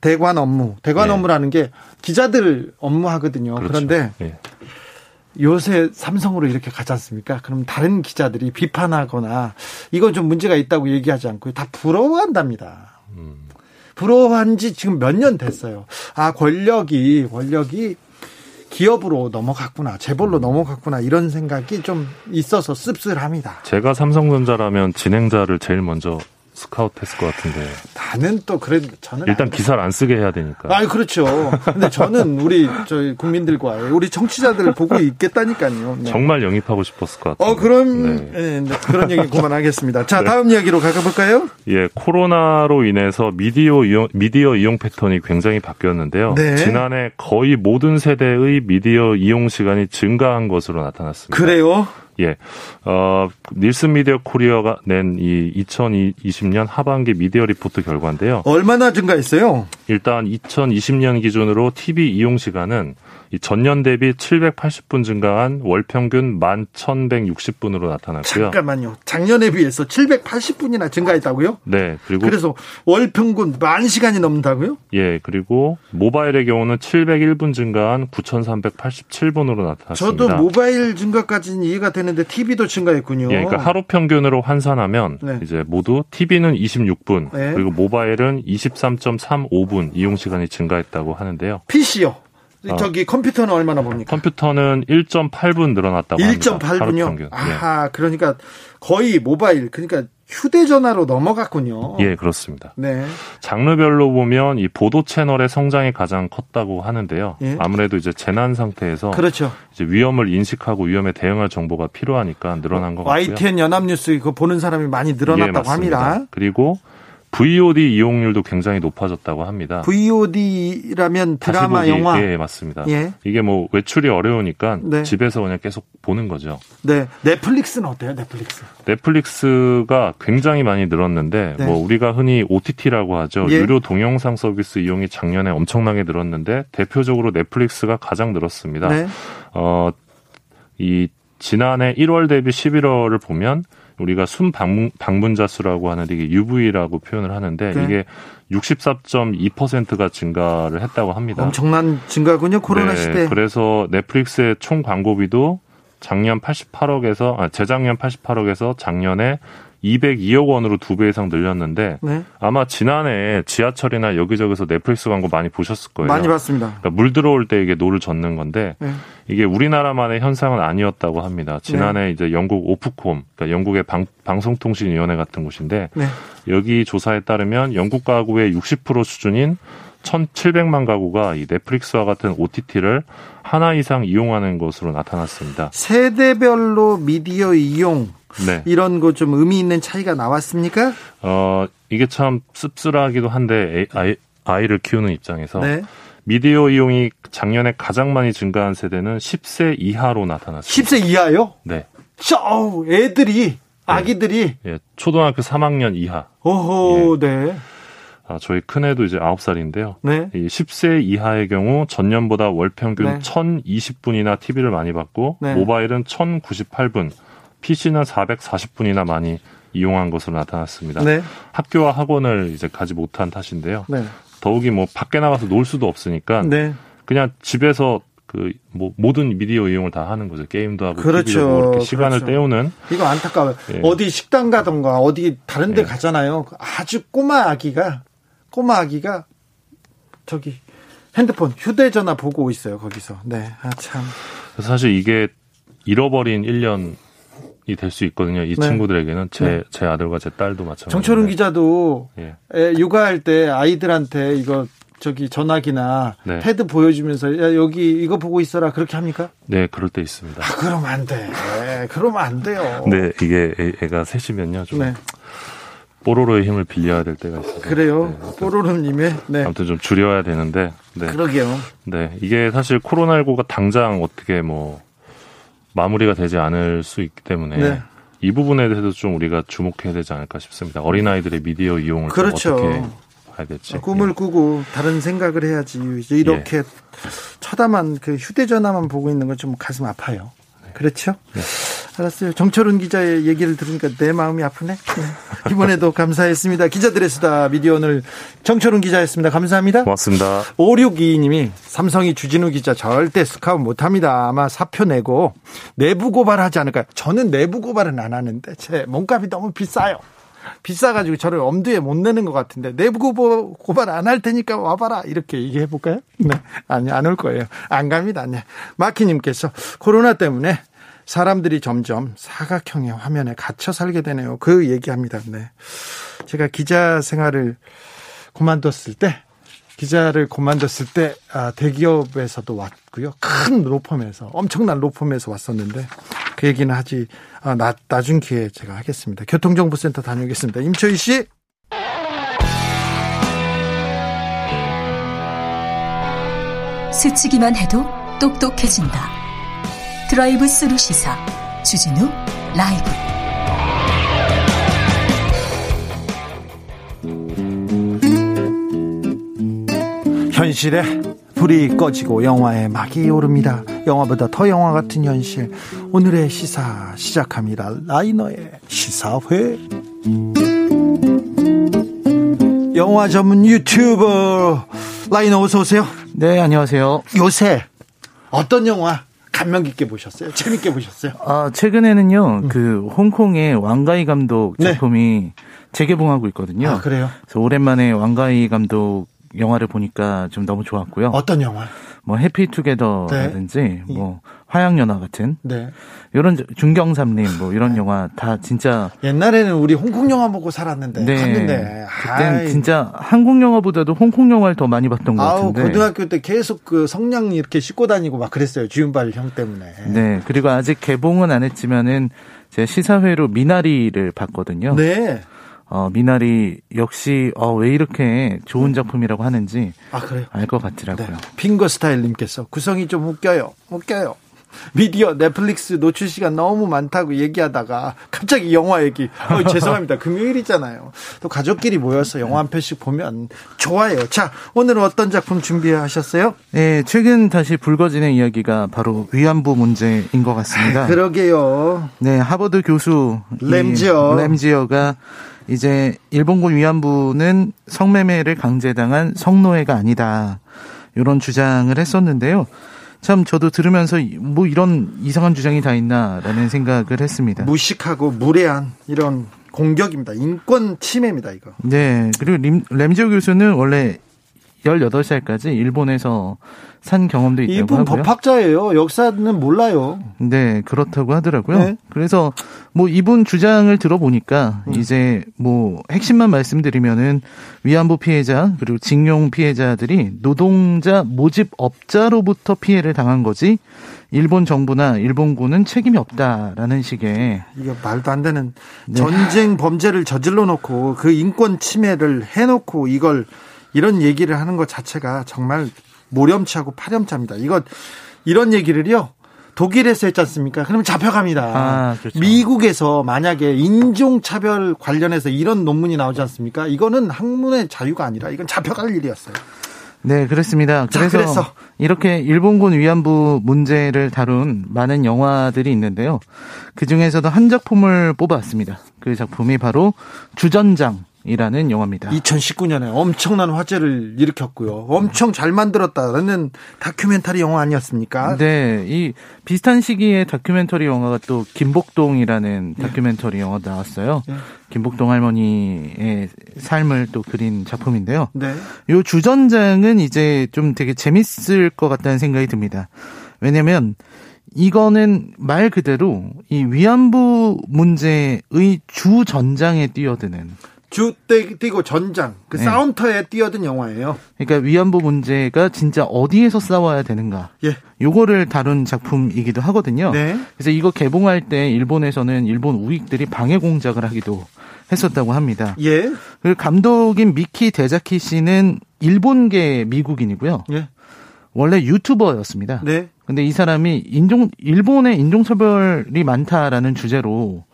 대관 업무, 대관 네. 업무라는 게 기자들 업무 하거든요. 그렇죠. 그런데 네. 요새 삼성으로 이렇게 가지 않습니까? 그럼 다른 기자들이 비판하거나 이건 좀 문제가 있다고 얘기하지 않고 다 부러워한답니다. 음. 부러워한 지 지금 몇 년 됐어요. 아, 권력이, 권력이 기업으로 넘어갔구나, 재벌로 넘어갔구나 이런 생각이 좀 있어서 씁쓸합니다. 제가 삼성전자라면 진행자를 제일 먼저 스카우트 했을 것 같은데. 나는 또 그래 저는 일단 기사를 안 쓰게 해야 되니까. 아, 그렇죠. 근데 저는 우리 저희 국민들과 우리 청취자들 보고 있겠다니까요. 네. 정말 영입하고 싶었을 것 같아요. 어, 그럼 네. 네, 네. 그런 얘기 그만하겠습니다. 자, 네. 다음 이야기로 가볼까요? 예, 코로나로 인해서 미디어 이용 미디어 이용 패턴이 굉장히 바뀌었는데요. 네. 지난해 거의 모든 세대의 미디어 이용 시간이 증가한 것으로 나타났습니다. 그래요? 예. 어, 닐슨 미디어 코리아가 낸 이 2020년 하반기 미디어 리포트 결과인데요. 얼마나 증가했어요? 일단 2020년 기준으로 TV 이용 시간은 이 전년 대비 780분 증가한 월 평균 11,160분으로 나타났고요. 잠깐만요. 작년에 비해서 780분이나 증가했다고요? 네. 그리고 그래서 월 평균 만 시간이 넘는다고요? 예. 그리고 모바일의 경우는 701분 증가한 9,387분으로 나타났습니다. 저도 모바일 증가까지는 이해가 되는데 TV도 증가했군요. 예. 그러니까 하루 평균으로 환산하면 네. 이제 모두 TV는 26분, 네. 그리고 모바일은 23.35분 이용 시간이 증가했다고 하는데요. PC요? 어. 저기 컴퓨터는 얼마나 봅니까? 컴퓨터는 1.8분 늘어났다고 1.8분요? 예. 아, 그러니까 거의 모바일 그러니까 휴대전화로 넘어갔군요. 예, 그렇습니다. 네. 장르별로 보면 이 보도 채널의 성장이 가장 컸다고 하는데요. 예. 아무래도 이제 재난 상태에서 그렇죠. 이제 위험을 인식하고 위험에 대응할 정보가 필요하니까 늘어난 것 같고요. YTN 연합뉴스 이거 보는 사람이 많이 늘어났다고 예, 합니다. 그리고 VOD 이용률도 굉장히 높아졌다고 합니다. VOD라면 드라마, 보기, 영화. 예, 맞습니다. 예. 이게 뭐 외출이 어려우니까 네. 집에서 그냥 계속 보는 거죠. 네. 넷플릭스는 어때요? 넷플릭스. 넷플릭스가 굉장히 많이 늘었는데 네. 뭐 우리가 흔히 OTT라고 하죠. 예. 유료 동영상 서비스 이용이 작년에 엄청나게 늘었는데 대표적으로 넷플릭스가 가장 늘었습니다. 네. 어, 이 지난해 1월 대비 11월을 보면 우리가 순 방문, 방문자 수라고 하는데 이게 UV라고 표현을 하는데 네. 이게 64.2%가 증가를 했다고 합니다. 엄청난 증가군요. 코로나 네, 시대. 그래서 넷플릭스의 총 광고비도 작년 88억에서 아 재작년 88억에서 작년에 202억 원으로 두 배 이상 늘렸는데 네. 아마 지난해 지하철이나 여기저기서 넷플릭스 광고 많이 보셨을 거예요. 많이 봤습니다. 그러니까 물 들어올 때 이게 노를 젓는 건데 네. 이게 우리나라만의 현상은 아니었다고 합니다. 지난해 네. 이제 영국 오프콤, 그러니까 영국의 방, 방송통신위원회 같은 곳인데 네. 여기 조사에 따르면 영국 가구의 60% 수준인 1,700만 가구가 이 넷플릭스와 같은 OTT를 하나 이상 이용하는 것으로 나타났습니다. 세대별로 미디어 이용 네. 이런 거 좀 의미 있는 차이가 나왔습니까? 어, 이게 참 씁쓸하기도 한데 아이, 아이를 키우는 입장에서 네. 미디어 이용이 작년에 가장 많이 증가한 세대는 10세 이하로 나타났습니다. 10세 이하요? 네. 저 애들이 아기들이 예, 초등학교 3학년 이하. 오호, 예. 네. 아, 저희 큰애도 이제 9살인데요. 네. 이 10세 이하의 경우 전년보다 월 평균 네. 1020분이나 TV를 많이 봤고 네. 모바일은 1098분, PC는 440분이나 많이 이용한 것으로 나타났습니다. 네. 학교와 학원을 이제 가지 못한 탓인데요. 네. 더욱이 뭐 밖에 나가서 놀 수도 없으니까 네. 그냥 집에서 그 뭐 모든 미디어 이용을 다 하는 거죠. 게임도 하고 그렇죠. 뭐 이렇게 시간을 그렇죠. 때우는 이거 안타까워요. 예. 어디 식당 가던가 어디 다른 데 예. 가잖아요. 아주 꼬마 아기가 꼬마 아기가 저기 핸드폰 휴대전화 보고 있어요. 거기서. 네. 아 참. 사실 이게 잃어버린 1년 이 될 수 있거든요. 이 네. 친구들에게는 제, 네. 제 아들과 제 딸도 마찬가지로. 정철은 기자도 예. 육아할 때 아이들한테 이거 저기 전화기나 네. 패드 보여주면서 야 여기 이거 보고 있어라 그렇게 합니까? 네, 그럴 때 있습니다. 아, 그러면 안 돼. 네, 그러면 안 돼요. 네, 이게 애, 가 셋이면요 좀 네. 뽀로로의 힘을 빌려야 될 때가 있어요. 그래요. 네, 뽀로로님의 네. 아무튼 좀 줄여야 되는데. 네. 그러게요. 네, 이게 사실 코로나19가 당장 어떻게 뭐 마무리가 되지 않을 수 있기 때문에. 네. 이 부분에 대해서 좀 우리가 주목해야 되지 않을까 싶습니다. 어린 아이들의 미디어 이용을 그렇죠. 어떻게 해야 될지. 꿈을 예. 꾸고 다른 생각을 해야지. 이렇게 예. 쳐다만 그 휴대전화만 보고 있는 건 좀 가슴 아파요. 네. 그렇죠? 네. 알았어요. 정철은 기자의 얘기를 들으니까 내 마음이 아프네. 네. 이번에도 감사했습니다. 기자들의 수다 미디어 오늘 정철은 기자였습니다. 감사합니다. 고맙습니다. 5622님이 삼성이 주진우 기자 절대 스카웃 못합니다. 아마 사표 내고 내부 고발하지 않을까요? 저는 내부 고발은 안 하는데 제 몸값이 너무 비싸요. 비싸가지고 저를 엄두에 못 내는 것 같은데 내부 고발 안 할 테니까 와봐라 이렇게 얘기해 볼까요? 네, 아니 안 올 거예요. 안 갑니다. 네. 마키님께서 코로나 때문에 사람들이 점점 사각형의 화면에 갇혀 살게 되네요. 그 얘기합니다. 네. 제가 기자 생활을 그만뒀을 때, 기자를 그만뒀을 때, 아, 대기업에서도 왔고요. 큰 로펌에서, 엄청난 로펌에서 왔었는데, 그 얘기는 하지, 아, 나, 나중 기회에 제가 하겠습니다. 교통정보센터 다녀오겠습니다. 임초희 씨. 스치기만 해도 똑똑해진다. 드라이브 스루 시사 주진우 라이브 현실에 불이 꺼지고 영화의 막이 오릅니다. 영화보다 더 영화 같은 현실. 오늘의 시사 시작합니다. 라이너의 시사회. 영화 전문 유튜버 라이너 어서 오세요. 네, 안녕하세요. 요새 어떤 영화 감명 깊게 보셨어요? 재밌게 보셨어요? 아, 최근에는요, 음. 그, 홍콩의 왕가희 감독 네. 작품이 네. 재개봉하고 있거든요. 아, 그래요? 그래서 오랜만에 왕가희 감독 영화를 보니까 좀 너무 좋았고요. 어떤 영화? 뭐 해피투게더라든지 네. 뭐 화양연화 같은 네. 이런 중경삼림 뭐 이런 네. 영화 다 진짜 옛날에는 우리 홍콩 영화 보고 살았는데 네. 갔는데 그땐 진짜 한국 영화보다도 홍콩 영화를 더 많이 봤던 것 같은데 고등학교 때 계속 그 성냥 이렇게 씻고 다니고 막 그랬어요 주윤발 형 때문에 네 그리고 아직 개봉은 안 했지만은 제 시사회로 미나리를 봤거든요. 네. 어, 미나리 역시 어, 왜 이렇게 좋은 작품이라고 하는지 아, 알 것 같더라고요. 네. 핑거 스타일님께서 구성이 좀 웃겨요. 웃겨요. 미디어 넷플릭스 노출 시간 너무 많다고 얘기하다가 갑자기 영화 얘기. 어, <laughs> 죄송합니다. 금요일이잖아요. 또 가족끼리 모여서 영화 한 편씩 보면 좋아요. 자, 오늘은 어떤 작품 준비하셨어요? 네, 최근 다시 불거지는 이야기가 바로 위안부 문제인 것 같습니다. 아, 그러게요. 네, 하버드 교수 램지어 램지어가 이제 일본군 위안부는 성매매를 강제당한 성노예가 아니다. 이런 주장을 했었는데요. 참 저도 들으면서 뭐 이런 이상한 주장이 다 있나라는 생각을 했습니다. 무식하고 무례한 이런 공격입니다. 인권 침해입니다, 이거. 네. 그리고 림, 램지오 교수는 원래 18살까지 일본에서 산 경험도 있다고 이분 하고요. 법학자예요. 역사는 몰라요. 네, 그렇다고 하더라고요. 네. 그래서 뭐 이분 주장을 들어보니까 음. 이제 뭐 핵심만 말씀드리면은 위안부 피해자 그리고 징용 피해자들이 노동자 모집업자로부터 피해를 당한 거지 일본 정부나 일본군은 책임이 없다라는 식의 이거 말도 안 되는 네. 전쟁 범죄를 저질러 놓고 그 인권 침해를 해 놓고 이걸 이런 얘기를 하는 것 자체가 정말 모렴치하고 파렴치합니다. 이거 이런 얘기를요. 독일에서 했지 않습니까? 그러면 잡혀갑니다. 아, 그렇죠. 미국에서 만약에 인종차별 관련해서 이런 논문이 나오지 않습니까? 이거는 학문의 자유가 아니라 이건 잡혀갈 일이었어요. 네, 그렇습니다. 그래서 자, 이렇게 일본군 위안부 문제를 다룬 많은 영화들이 있는데요. 그 중에서도 한 작품을 뽑아왔습니다. 그 작품이 바로 주전장 이라는 영화입니다. 2019년에 엄청난 화제를 일으켰고요. 엄청 잘 만들었다는 다큐멘터리 영화 아니었습니까? 네, 이 비슷한 시기에 다큐멘터리 영화가 또 김복동이라는 네. 다큐멘터리 영화도 나왔어요. 네. 김복동 할머니의 삶을 또 그린 작품인데요. 네. 요 주전장은 이제 좀 되게 재밌을 것 같다는 생각이 듭니다. 왜냐면 이거는 말 그대로 이 위안부 문제의 주전장에 뛰어드는 주 뛰고 전장 그 네. 싸움터에 뛰어든 영화예요. 그러니까 위안부 문제가 진짜 어디에서 싸워야 되는가. 예. 요거를 다룬 작품이기도 하거든요. 네. 그래서 이거 개봉할 때 일본에서는 일본 우익들이 방해 공작을 하기도 했었다고 합니다. 예. 그 감독인 미키 데자키 씨는 일본계 미국인이고요. 예. 원래 유튜버였습니다. 네. 근데 이 사람이 인종 일본의 인종차별이 많다라는 주제로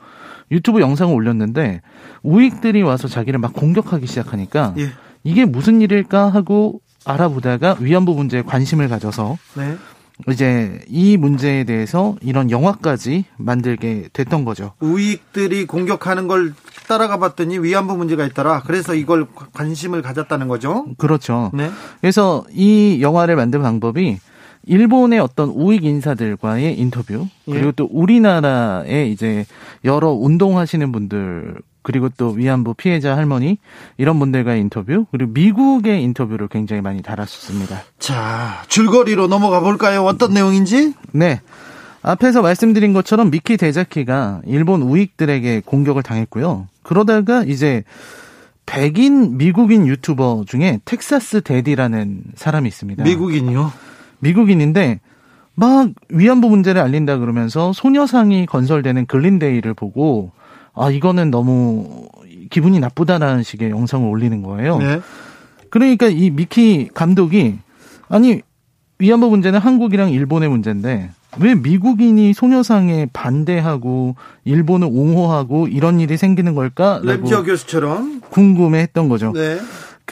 유튜브 영상을 올렸는데 우익들이 와서 자기를 막 공격하기 시작하니까 예. 이게 무슨 일일까 하고 알아보다가 위안부 문제에 관심을 가져서 네. 이제 이 문제에 대해서 이런 영화까지 만들게 됐던 거죠. 우익들이 공격하는 걸 따라가 봤더니 위안부 문제가 있더라. 그래서 이걸 관심을 가졌다는 거죠. 그렇죠. 네. 그래서 이 영화를 만든 방법이 일본의 어떤 우익 인사들과의 인터뷰 그리고 예. 또 우리나라의 이제 여러 운동하시는 분들 그리고 또 위안부 피해자 할머니 이런 분들과의 인터뷰 그리고 미국의 인터뷰를 굉장히 많이 달았었습니다. 자 줄거리로 넘어가 볼까요? 어떤 내용인지? 네. 앞에서 말씀드린 것처럼 미키 데자키가 일본 우익들에게 공격을 당했고요. 그러다가 이제 백인 미국인 유튜버 중에 텍사스 데디라는 사람이 있습니다. 미국인이요? 미국인인데 막 위안부 문제를 알린다 그러면서 소녀상이 건설되는 글린데이를 보고 아 이거는 너무 기분이 나쁘다라는 식의 영상을 올리는 거예요. 네. 그러니까 이 미키 감독이 아니 위안부 문제는 한국이랑 일본의 문제인데 왜 미국인이 소녀상에 반대하고 일본을 옹호하고 이런 일이 생기는 걸까? 램지어 교수처럼 궁금해했던 거죠. 네.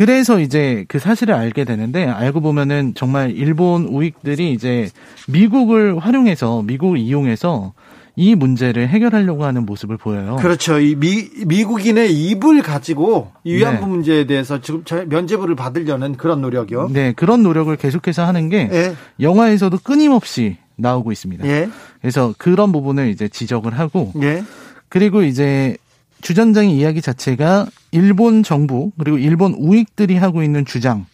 그래서 이제 그 사실을 알게 되는데 알고 보면은 정말 일본 우익들이 이제 미국을 활용해서 미국을 이용해서 이 문제를 해결하려고 하는 모습을 보여요. 그렇죠. 이 미, 미국인의 입을 가지고 이 위안부 네. 문제에 대해서 지금 면제부를 받으려는 그런 노력이요. 네, 그런 노력을 계속해서 하는 게 네. 영화에서도 끊임없이 나오고 있습니다. 예. 그래서 그런 부분을 이제 지적을 하고 예. 그리고 이제 주전장의 이야기 자체가 일본 정부 그리고 일본 우익들이 하고 있는 주장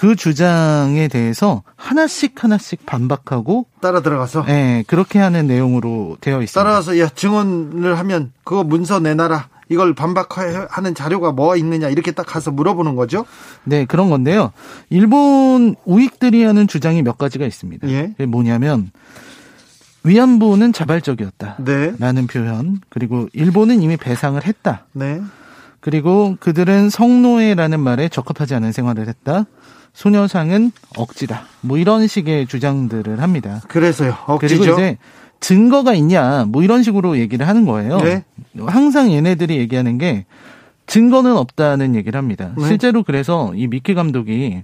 그 주장에 대해서 하나씩 하나씩 반박하고 따라 들어가서 네 그렇게 하는 내용으로 되어 있습니다. 따라서 야 증언을 하면 그거 문서 내놔라 이걸 반박하는 자료가 뭐 있느냐 이렇게 딱 가서 물어보는 거죠. 네 그런 건데요. 일본 우익들이 하는 주장이 몇 가지가 있습니다. 예. 뭐냐면 위안부는 자발적이었다. 네. 라는 표현. 그리고 일본은 이미 배상을 했다. 네. 그리고 그들은 성노예라는 말에 적합하지 않은 생활을 했다. 소녀상은 억지다. 뭐 이런 식의 주장들을 합니다. 그래서요. 억지죠. 그리고 이제 증거가 있냐. 뭐 이런 식으로 얘기를 하는 거예요. 네. 항상 얘네들이 얘기하는 게 증거는 없다는 얘기를 합니다. 네. 실제로 그래서 이 미키 감독이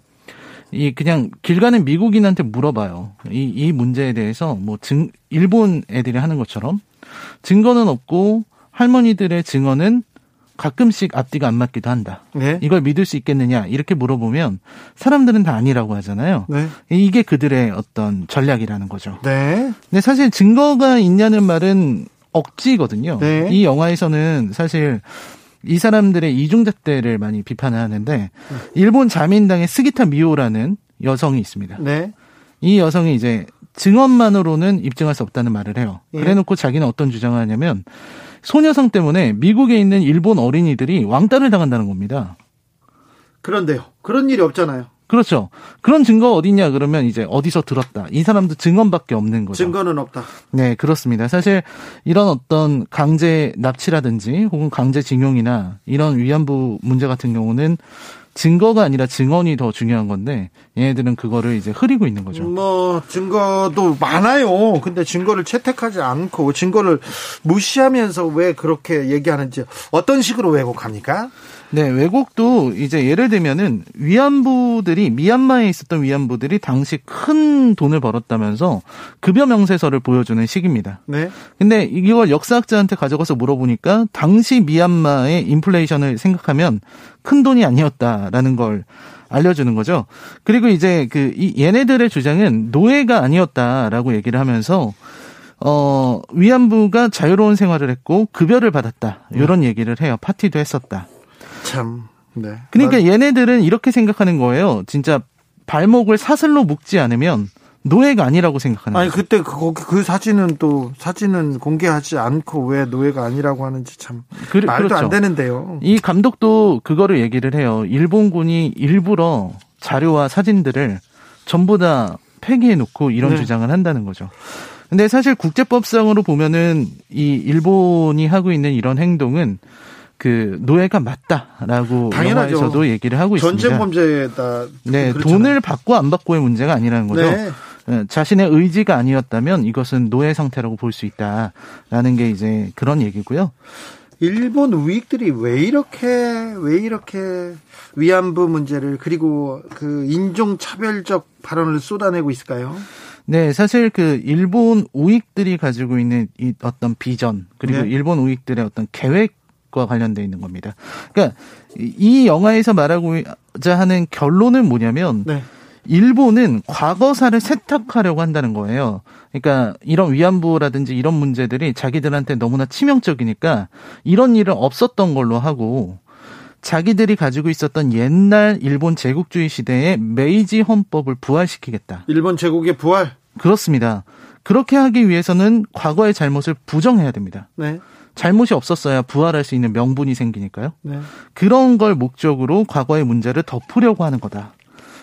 이 그냥 길 가는 미국인한테 물어봐요. 이, 이 문제에 대해서 뭐 증, 일본 애들이 하는 것처럼 증거는 없고 할머니들의 증언은 가끔씩 앞뒤가 안 맞기도 한다. 네. 이걸 믿을 수 있겠느냐 이렇게 물어보면 사람들은 다 아니라고 하잖아요. 네. 이게 그들의 어떤 전략이라는 거죠. 네. 근데 사실 증거가 있냐는 말은 억지거든요. 네. 이 영화에서는 사실 이 사람들의 이중잣대를 많이 비판을 하는데 일본 자민당의 스기타 미오라는 여성이 있습니다. 네. 이 여성이 이제 증언만으로는 입증할 수 없다는 말을 해요. 예. 그래놓고 자기는 어떤 주장을 하냐면 소녀상 때문에 미국에 있는 일본 어린이들이 왕따를 당한다는 겁니다. 그런데요. 그런 일이 없잖아요. 그렇죠. 그런 증거 어디냐 그러면 이제 어디서 들었다. 이 사람도 증언밖에 없는 거죠. 증거는 없다. 네, 그렇습니다. 사실 이런 어떤 강제 납치라든지 혹은 강제 징용이나 이런 위안부 문제 같은 경우는 증거가 아니라 증언이 더 중요한 건데 얘네들은 그거를 이제 흐리고 있는 거죠. 뭐 증거도 많아요. 근데 증거를 채택하지 않고 증거를 무시하면서 왜 그렇게 얘기하는지 어떤 식으로 왜곡합니까? 네, 왜곡도 이제 예를 들면은 위안부들이 미얀마에 있었던 위안부들이 당시 큰 돈을 벌었다면서 급여 명세서를 보여주는 식입니다. 네. 근데 이걸 역사학자한테 가져가서 물어보니까 당시 미얀마의 인플레이션을 생각하면 큰 돈이 아니었다라는 걸 알려주는 거죠. 그리고 이제 그 이 얘네들의 주장은 노예가 아니었다라고 얘기를 하면서 어 위안부가 자유로운 생활을 했고 급여를 받았다 이런 얘기를 해요. 파티도 했었다. 참. 네. 그러니까 얘네들은 이렇게 생각하는 거예요. 진짜 발목을 사슬로 묶지 않으면 노예가 아니라고 생각하는 아니 거죠. 그때 그, 그 사진은 또 사진은 공개하지 않고 왜 노예가 아니라고 하는지 참 그, 말도 그렇죠. 안 되는데요. 이 감독도 그거를 얘기를 해요. 일본군이 일부러 자료와 사진들을 전부 다 폐기해 놓고 이런 네. 주장을 한다는 거죠. 근데 사실 국제법상으로 보면은 이 일본이 하고 있는 이런 행동은 그 노예가 맞다라고 당연하죠. 영화에서도 얘기를 하고 전쟁 있습니다. 전쟁 범죄다. 네, 그렇잖아요. 돈을 받고 안 받고의 문제가 아니라는 거죠. 네. 예, 자신의 의지가 아니었다면 이것은 노예 상태라고 볼 수 있다라는 게 이제 그런 얘기고요. 일본 우익들이 왜 이렇게 왜 이렇게 위안부 문제를 그리고 그 인종 차별적 발언을 쏟아내고 있을까요? 네, 사실 그 일본 우익들이 가지고 있는 이 어떤 비전 그리고 네. 일본 우익들의 어떤 계획 과 관련돼 있는 겁니다. 그러니까 이 영화에서 말하고자 하는 결론은 뭐냐면 네. 일본은 과거사를 세탁하려고 한다는 거예요. 그러니까 이런 위안부라든지 이런 문제들이 자기들한테 너무나 치명적이니까 이런 일은 없었던 걸로 하고 자기들이 가지고 있었던 옛날 일본 제국주의 시대의 메이지 헌법을 부활시키겠다. 일본 제국의 부활? 그렇습니다. 그렇게 하기 위해서는 과거의 잘못을 부정해야 됩니다. 네. 잘못이 없었어야 부활할 수 있는 명분이 생기니까요. 네. 그런 걸 목적으로 과거의 문제를 덮으려고 하는 거다.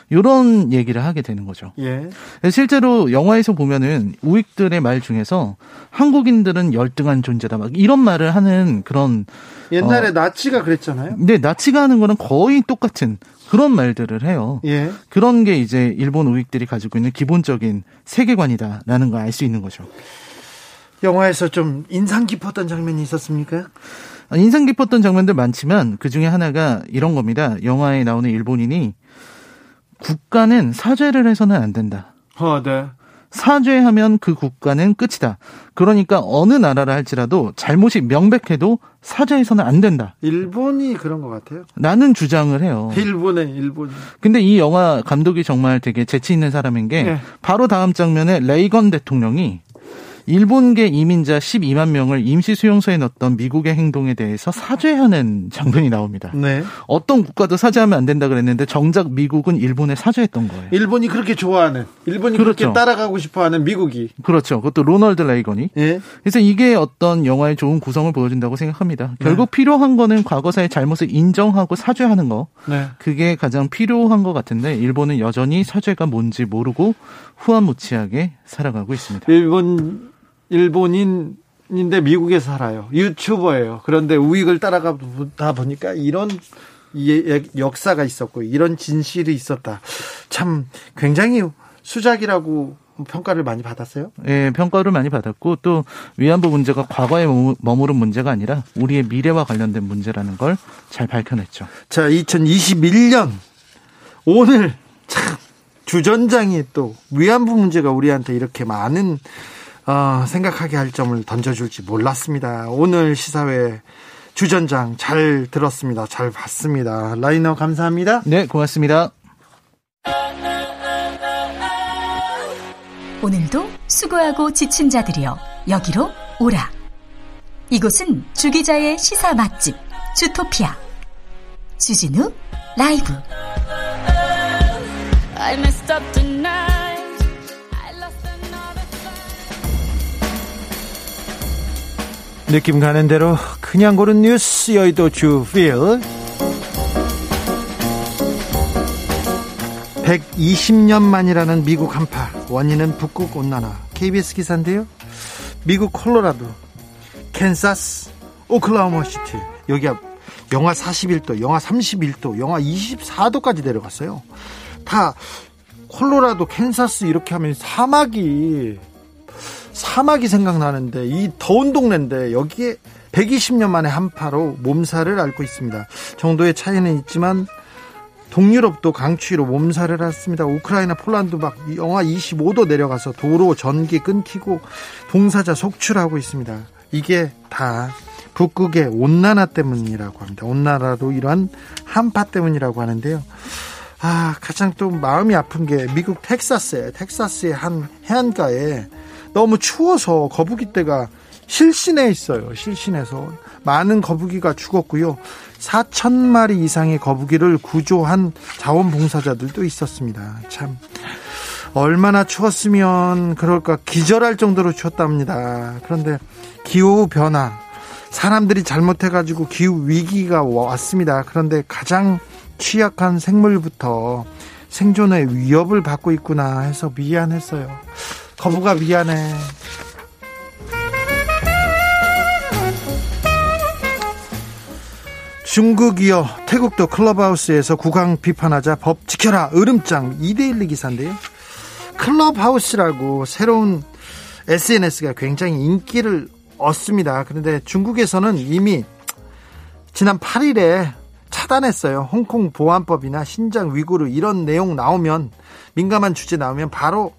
이런 얘기를 하게 되는 거죠. 예. 실제로 영화에서 보면은 우익들의 말 중에서 한국인들은 열등한 존재다 막 이런 말을 하는 그런 옛날에 어, 나치가 그랬잖아요. 네, 나치가 하는 거는 거의 똑같은 그런 말들을 해요. 예. 그런 게 이제 일본 우익들이 가지고 있는 기본적인 세계관이다라는 걸 알 수 있는 거죠. 영화에서 좀 인상 깊었던 장면이 있었습니까? 인상 깊었던 장면들 많지만 그 중에 하나가 이런 겁니다. 영화에 나오는 일본인이 국가는 사죄를 해서는 안 된다. 어, 네. 사죄하면 그 국가는 끝이다. 그러니까 어느 나라를 할지라도 잘못이 명백해도 사죄해서는 안 된다. 일본이 그런 것 같아요. 나는 주장을 해요. 일본에 일본. 근데 이 영화 감독이 정말 되게 재치 있는 사람인 게 네. 바로 다음 장면에 레이건 대통령이 일본계 이민자 12만 명을 임시 수용소에 넣었던 미국의 행동에 대해서 사죄하는 장면이 나옵니다. 네. 어떤 국가도 사죄하면 안 된다 그랬는데 정작 미국은 일본에 사죄했던 거예요. 일본이 그렇게 좋아하는, 일본이 그렇죠. 그렇게 따라가고 싶어하는 미국이. 그렇죠. 그것도 로널드 레이건이. 네. 그래서 이게 어떤 영화의 좋은 구성을 보여준다고 생각합니다. 결국 네. 필요한 거는 과거사의 잘못을 인정하고 사죄하는 거. 네. 그게 가장 필요한 것 같은데 일본은 여전히 사죄가 뭔지 모르고 후한무치하게 살아가고 있습니다. 일본 일본인 인데 미국에 살아요. 유튜버예요. 그런데 우익을 따라가다 보니까 이런 역사가 있었고 이런 진실이 있었다. 참 굉장히 수작이라고 평가를 많이 받았어요? 예, 평가를 많이 받았고 또 위안부 문제가 과거에 머무른 문제가 아니라 우리의 미래와 관련된 문제라는 걸 잘 밝혀냈죠. 자, 2021년 오늘 참 주전장이 또 위안부 문제가 우리한테 이렇게 많은 어, 생각하게 할 점을 던져줄지 몰랐습니다. 오늘 시사회 주전장 잘 들었습니다. 잘 봤습니다. 라이너 감사합니다. 네, 고맙습니다. 오늘도 수고하고 지친 자들이여 여기로 오라. 이곳은 주기자의 시사 맛집 주토피아 주진우 라이브. 느낌 가는 대로 그냥 고른 뉴스 여의도 주필 120년 만이라는 미국 한파 원인은 북극 온난화. KBS 기사인데요. 미국 콜로라도 캔사스 오클라호마 시티. 여기 영하 41도 영하 31도 영하 24도까지 내려갔어요. 다 콜로라도 캔사스 이렇게 하면 사막이 사막이 생각나는데 이 더운 동네인데 여기에 120년 만에 한파로 몸살을 앓고 있습니다. 정도의 차이는 있지만 동유럽도 강추위로 몸살을 앓습니다. 우크라이나, 폴란드 막 영하 25도 내려가서 도로 전기 끊기고 봉사자 속출하고 있습니다. 이게 다 북극의 온난화 때문이라고 합니다. 온난화로 이러한 한파 때문이라고 하는데요. 아, 가장 또 마음이 아픈 게 미국 텍사스에 텍사스의 한 해안가에 너무 추워서 거북이 떼가 실신해 있어요. 실신해서 많은 거북이가 죽었고요. 4천 마리 이상의 거북이를 구조한 자원봉사자들도 있었습니다. 참 얼마나 추웠으면 그럴까 기절할 정도로 추웠답니다. 그런데 기후 변화, 사람들이 잘못해가지고 기후 위기가 왔습니다. 그런데 가장 취약한 생물부터 생존의 위협을 받고 있구나 해서 미안했어요. 거부가 미안해. 중국이요. 태국도 클럽하우스에서 국왕 비판하자 법 지켜라. 으름장 2대1 기사인데요. 클럽하우스라고 새로운 SNS가 굉장히 인기를 얻습니다. 그런데 중국에서는 이미 지난 8일에 차단했어요. 홍콩 보안법이나 신장 위구르 이런 내용 나오면 민감한 주제 나오면 바로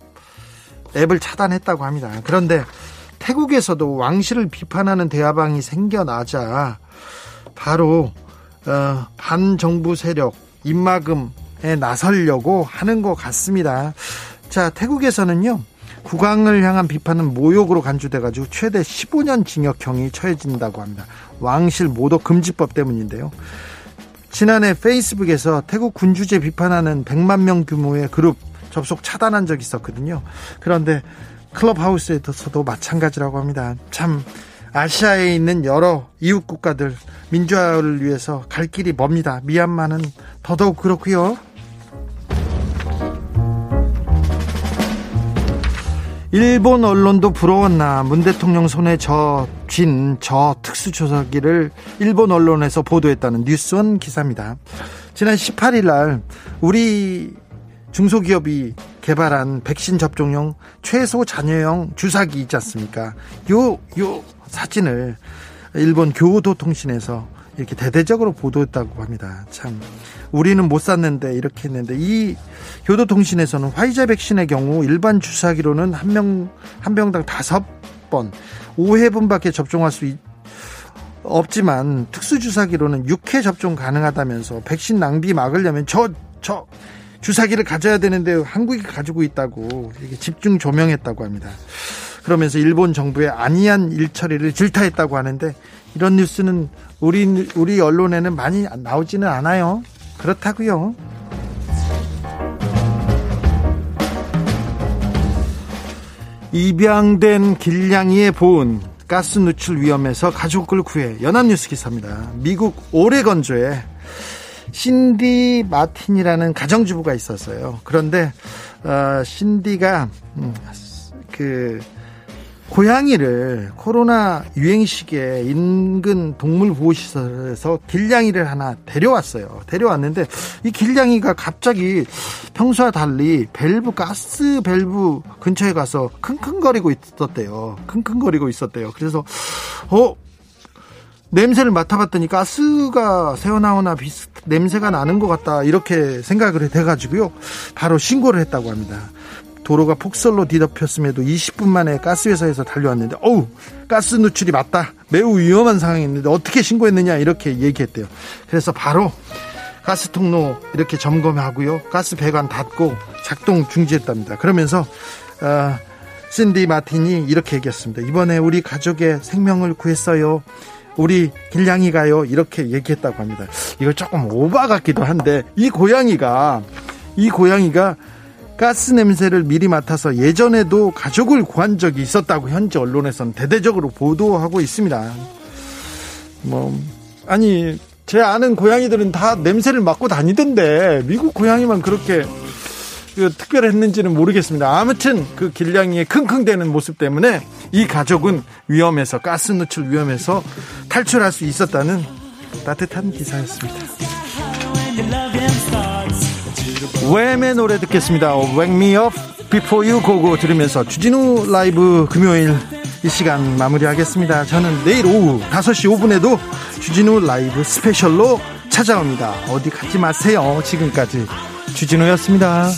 앱을 차단했다고 합니다. 그런데 태국에서도 왕실을 비판하는 대화방이 생겨나자 바로 어, 반정부 세력 입막음에 나서려고 하는 것 같습니다. 자, 태국에서는요. 국왕을 향한 비판은 모욕으로 간주돼가지고 최대 15년 징역형이 처해진다고 합니다. 왕실 모독 금지법 때문인데요. 지난해 페이스북에서 태국 군주제 비판하는 100만 명 규모의 그룹 접속 차단한 적이 있었거든요. 그런데 클럽하우스에서도 마찬가지라고 합니다. 참 아시아에 있는 여러 이웃 국가들 민주화를 위해서 갈 길이 멉니다. 미얀마는 더더욱 그렇고요. 일본 언론도 부러웠나 문 대통령 손에 져쥔 저 특수조사기를 일본 언론에서 보도했다는 뉴스원 기사입니다. 지난 18일 날 우리 중소기업이 개발한 백신 접종용 최소 잔여형 주사기 있지 않습니까? 요, 요 사진을 일본 교도통신에서 이렇게 대대적으로 보도했다고 합니다. 참 우리는 못 샀는데 이렇게 했는데 이 교도통신에서는 화이자 백신의 경우 일반 주사기로는 한 명 한 병당 다섯 번 5회분밖에 접종할 수 있, 없지만 특수 주사기로는 6회 접종 가능하다면서 백신 낭비 막으려면 저 저 주사기를 가져야 되는데 한국이 가지고 있다고 이렇게 집중 조명했다고 합니다. 그러면서 일본 정부의 안이한 일처리를 질타했다고 하는데 이런 뉴스는 우리 우리 언론에는 많이 나오지는 않아요. 그렇다고요. 입양된 길냥이의 보은 가스 누출 위험에서 가족을 구해 연합뉴스 기사입니다. 미국 오레건주에 신디 마틴이라는 가정주부가 있었어요. 그런데 어, 신디가 음, 그 고양이를 코로나 유행 시기에 인근 동물 보호 시설에서 길냥이를 하나 데려왔어요. 데려왔는데 이 길냥이가 갑자기 평소와 달리 밸브 가스 밸브 근처에 가서 킁킁거리고 있었대요. 킁킁거리고 있었대요. 그래서 어 냄새를 맡아봤더니 가스가 새어나오나 비슷 냄새가 나는 것 같다 이렇게 생각을 해가지고요. 바로 신고를 했다고 합니다. 도로가 폭설로 뒤덮였음에도 20분 만에 가스회사에서 달려왔는데 어우 가스 누출이 맞다. 매우 위험한 상황이었는데 어떻게 신고했느냐 이렇게 얘기했대요. 그래서 바로 가스 통로 이렇게 점검하고요. 가스 배관 닫고 작동 중지했답니다. 그러면서 어, 신디 마틴이 이렇게 얘기했습니다. 이번에 우리 가족의 생명을 구했어요 우리 길냥이가요 이렇게 얘기했다고 합니다 이거 조금 오바 같기도 한데 이 고양이가 이 고양이가 가스 냄새를 미리 맡아서 예전에도 가족을 구한 적이 있었다고 현지 언론에서는 대대적으로 보도하고 있습니다. 뭐 아니 제 아는 고양이들은 다 냄새를 맡고 다니던데 미국 고양이만 그렇게 그 특별했는지는 모르겠습니다. 아무튼 그 길냥이의 킁킁대는 모습 때문에 이 가족은 위험해서 가스 누출 위험해서 탈출할 수 있었다는 따뜻한 기사였습니다. 웸의 노래 듣겠습니다. Wake Me Up Before You Go 들으면서 주진우 라이브 금요일 이 시간 마무리하겠습니다. 저는 내일 오후 5시 5분에도 주진우 라이브 스페셜로 찾아옵니다. 어디 가지 마세요. 지금까지 주진우였습니다.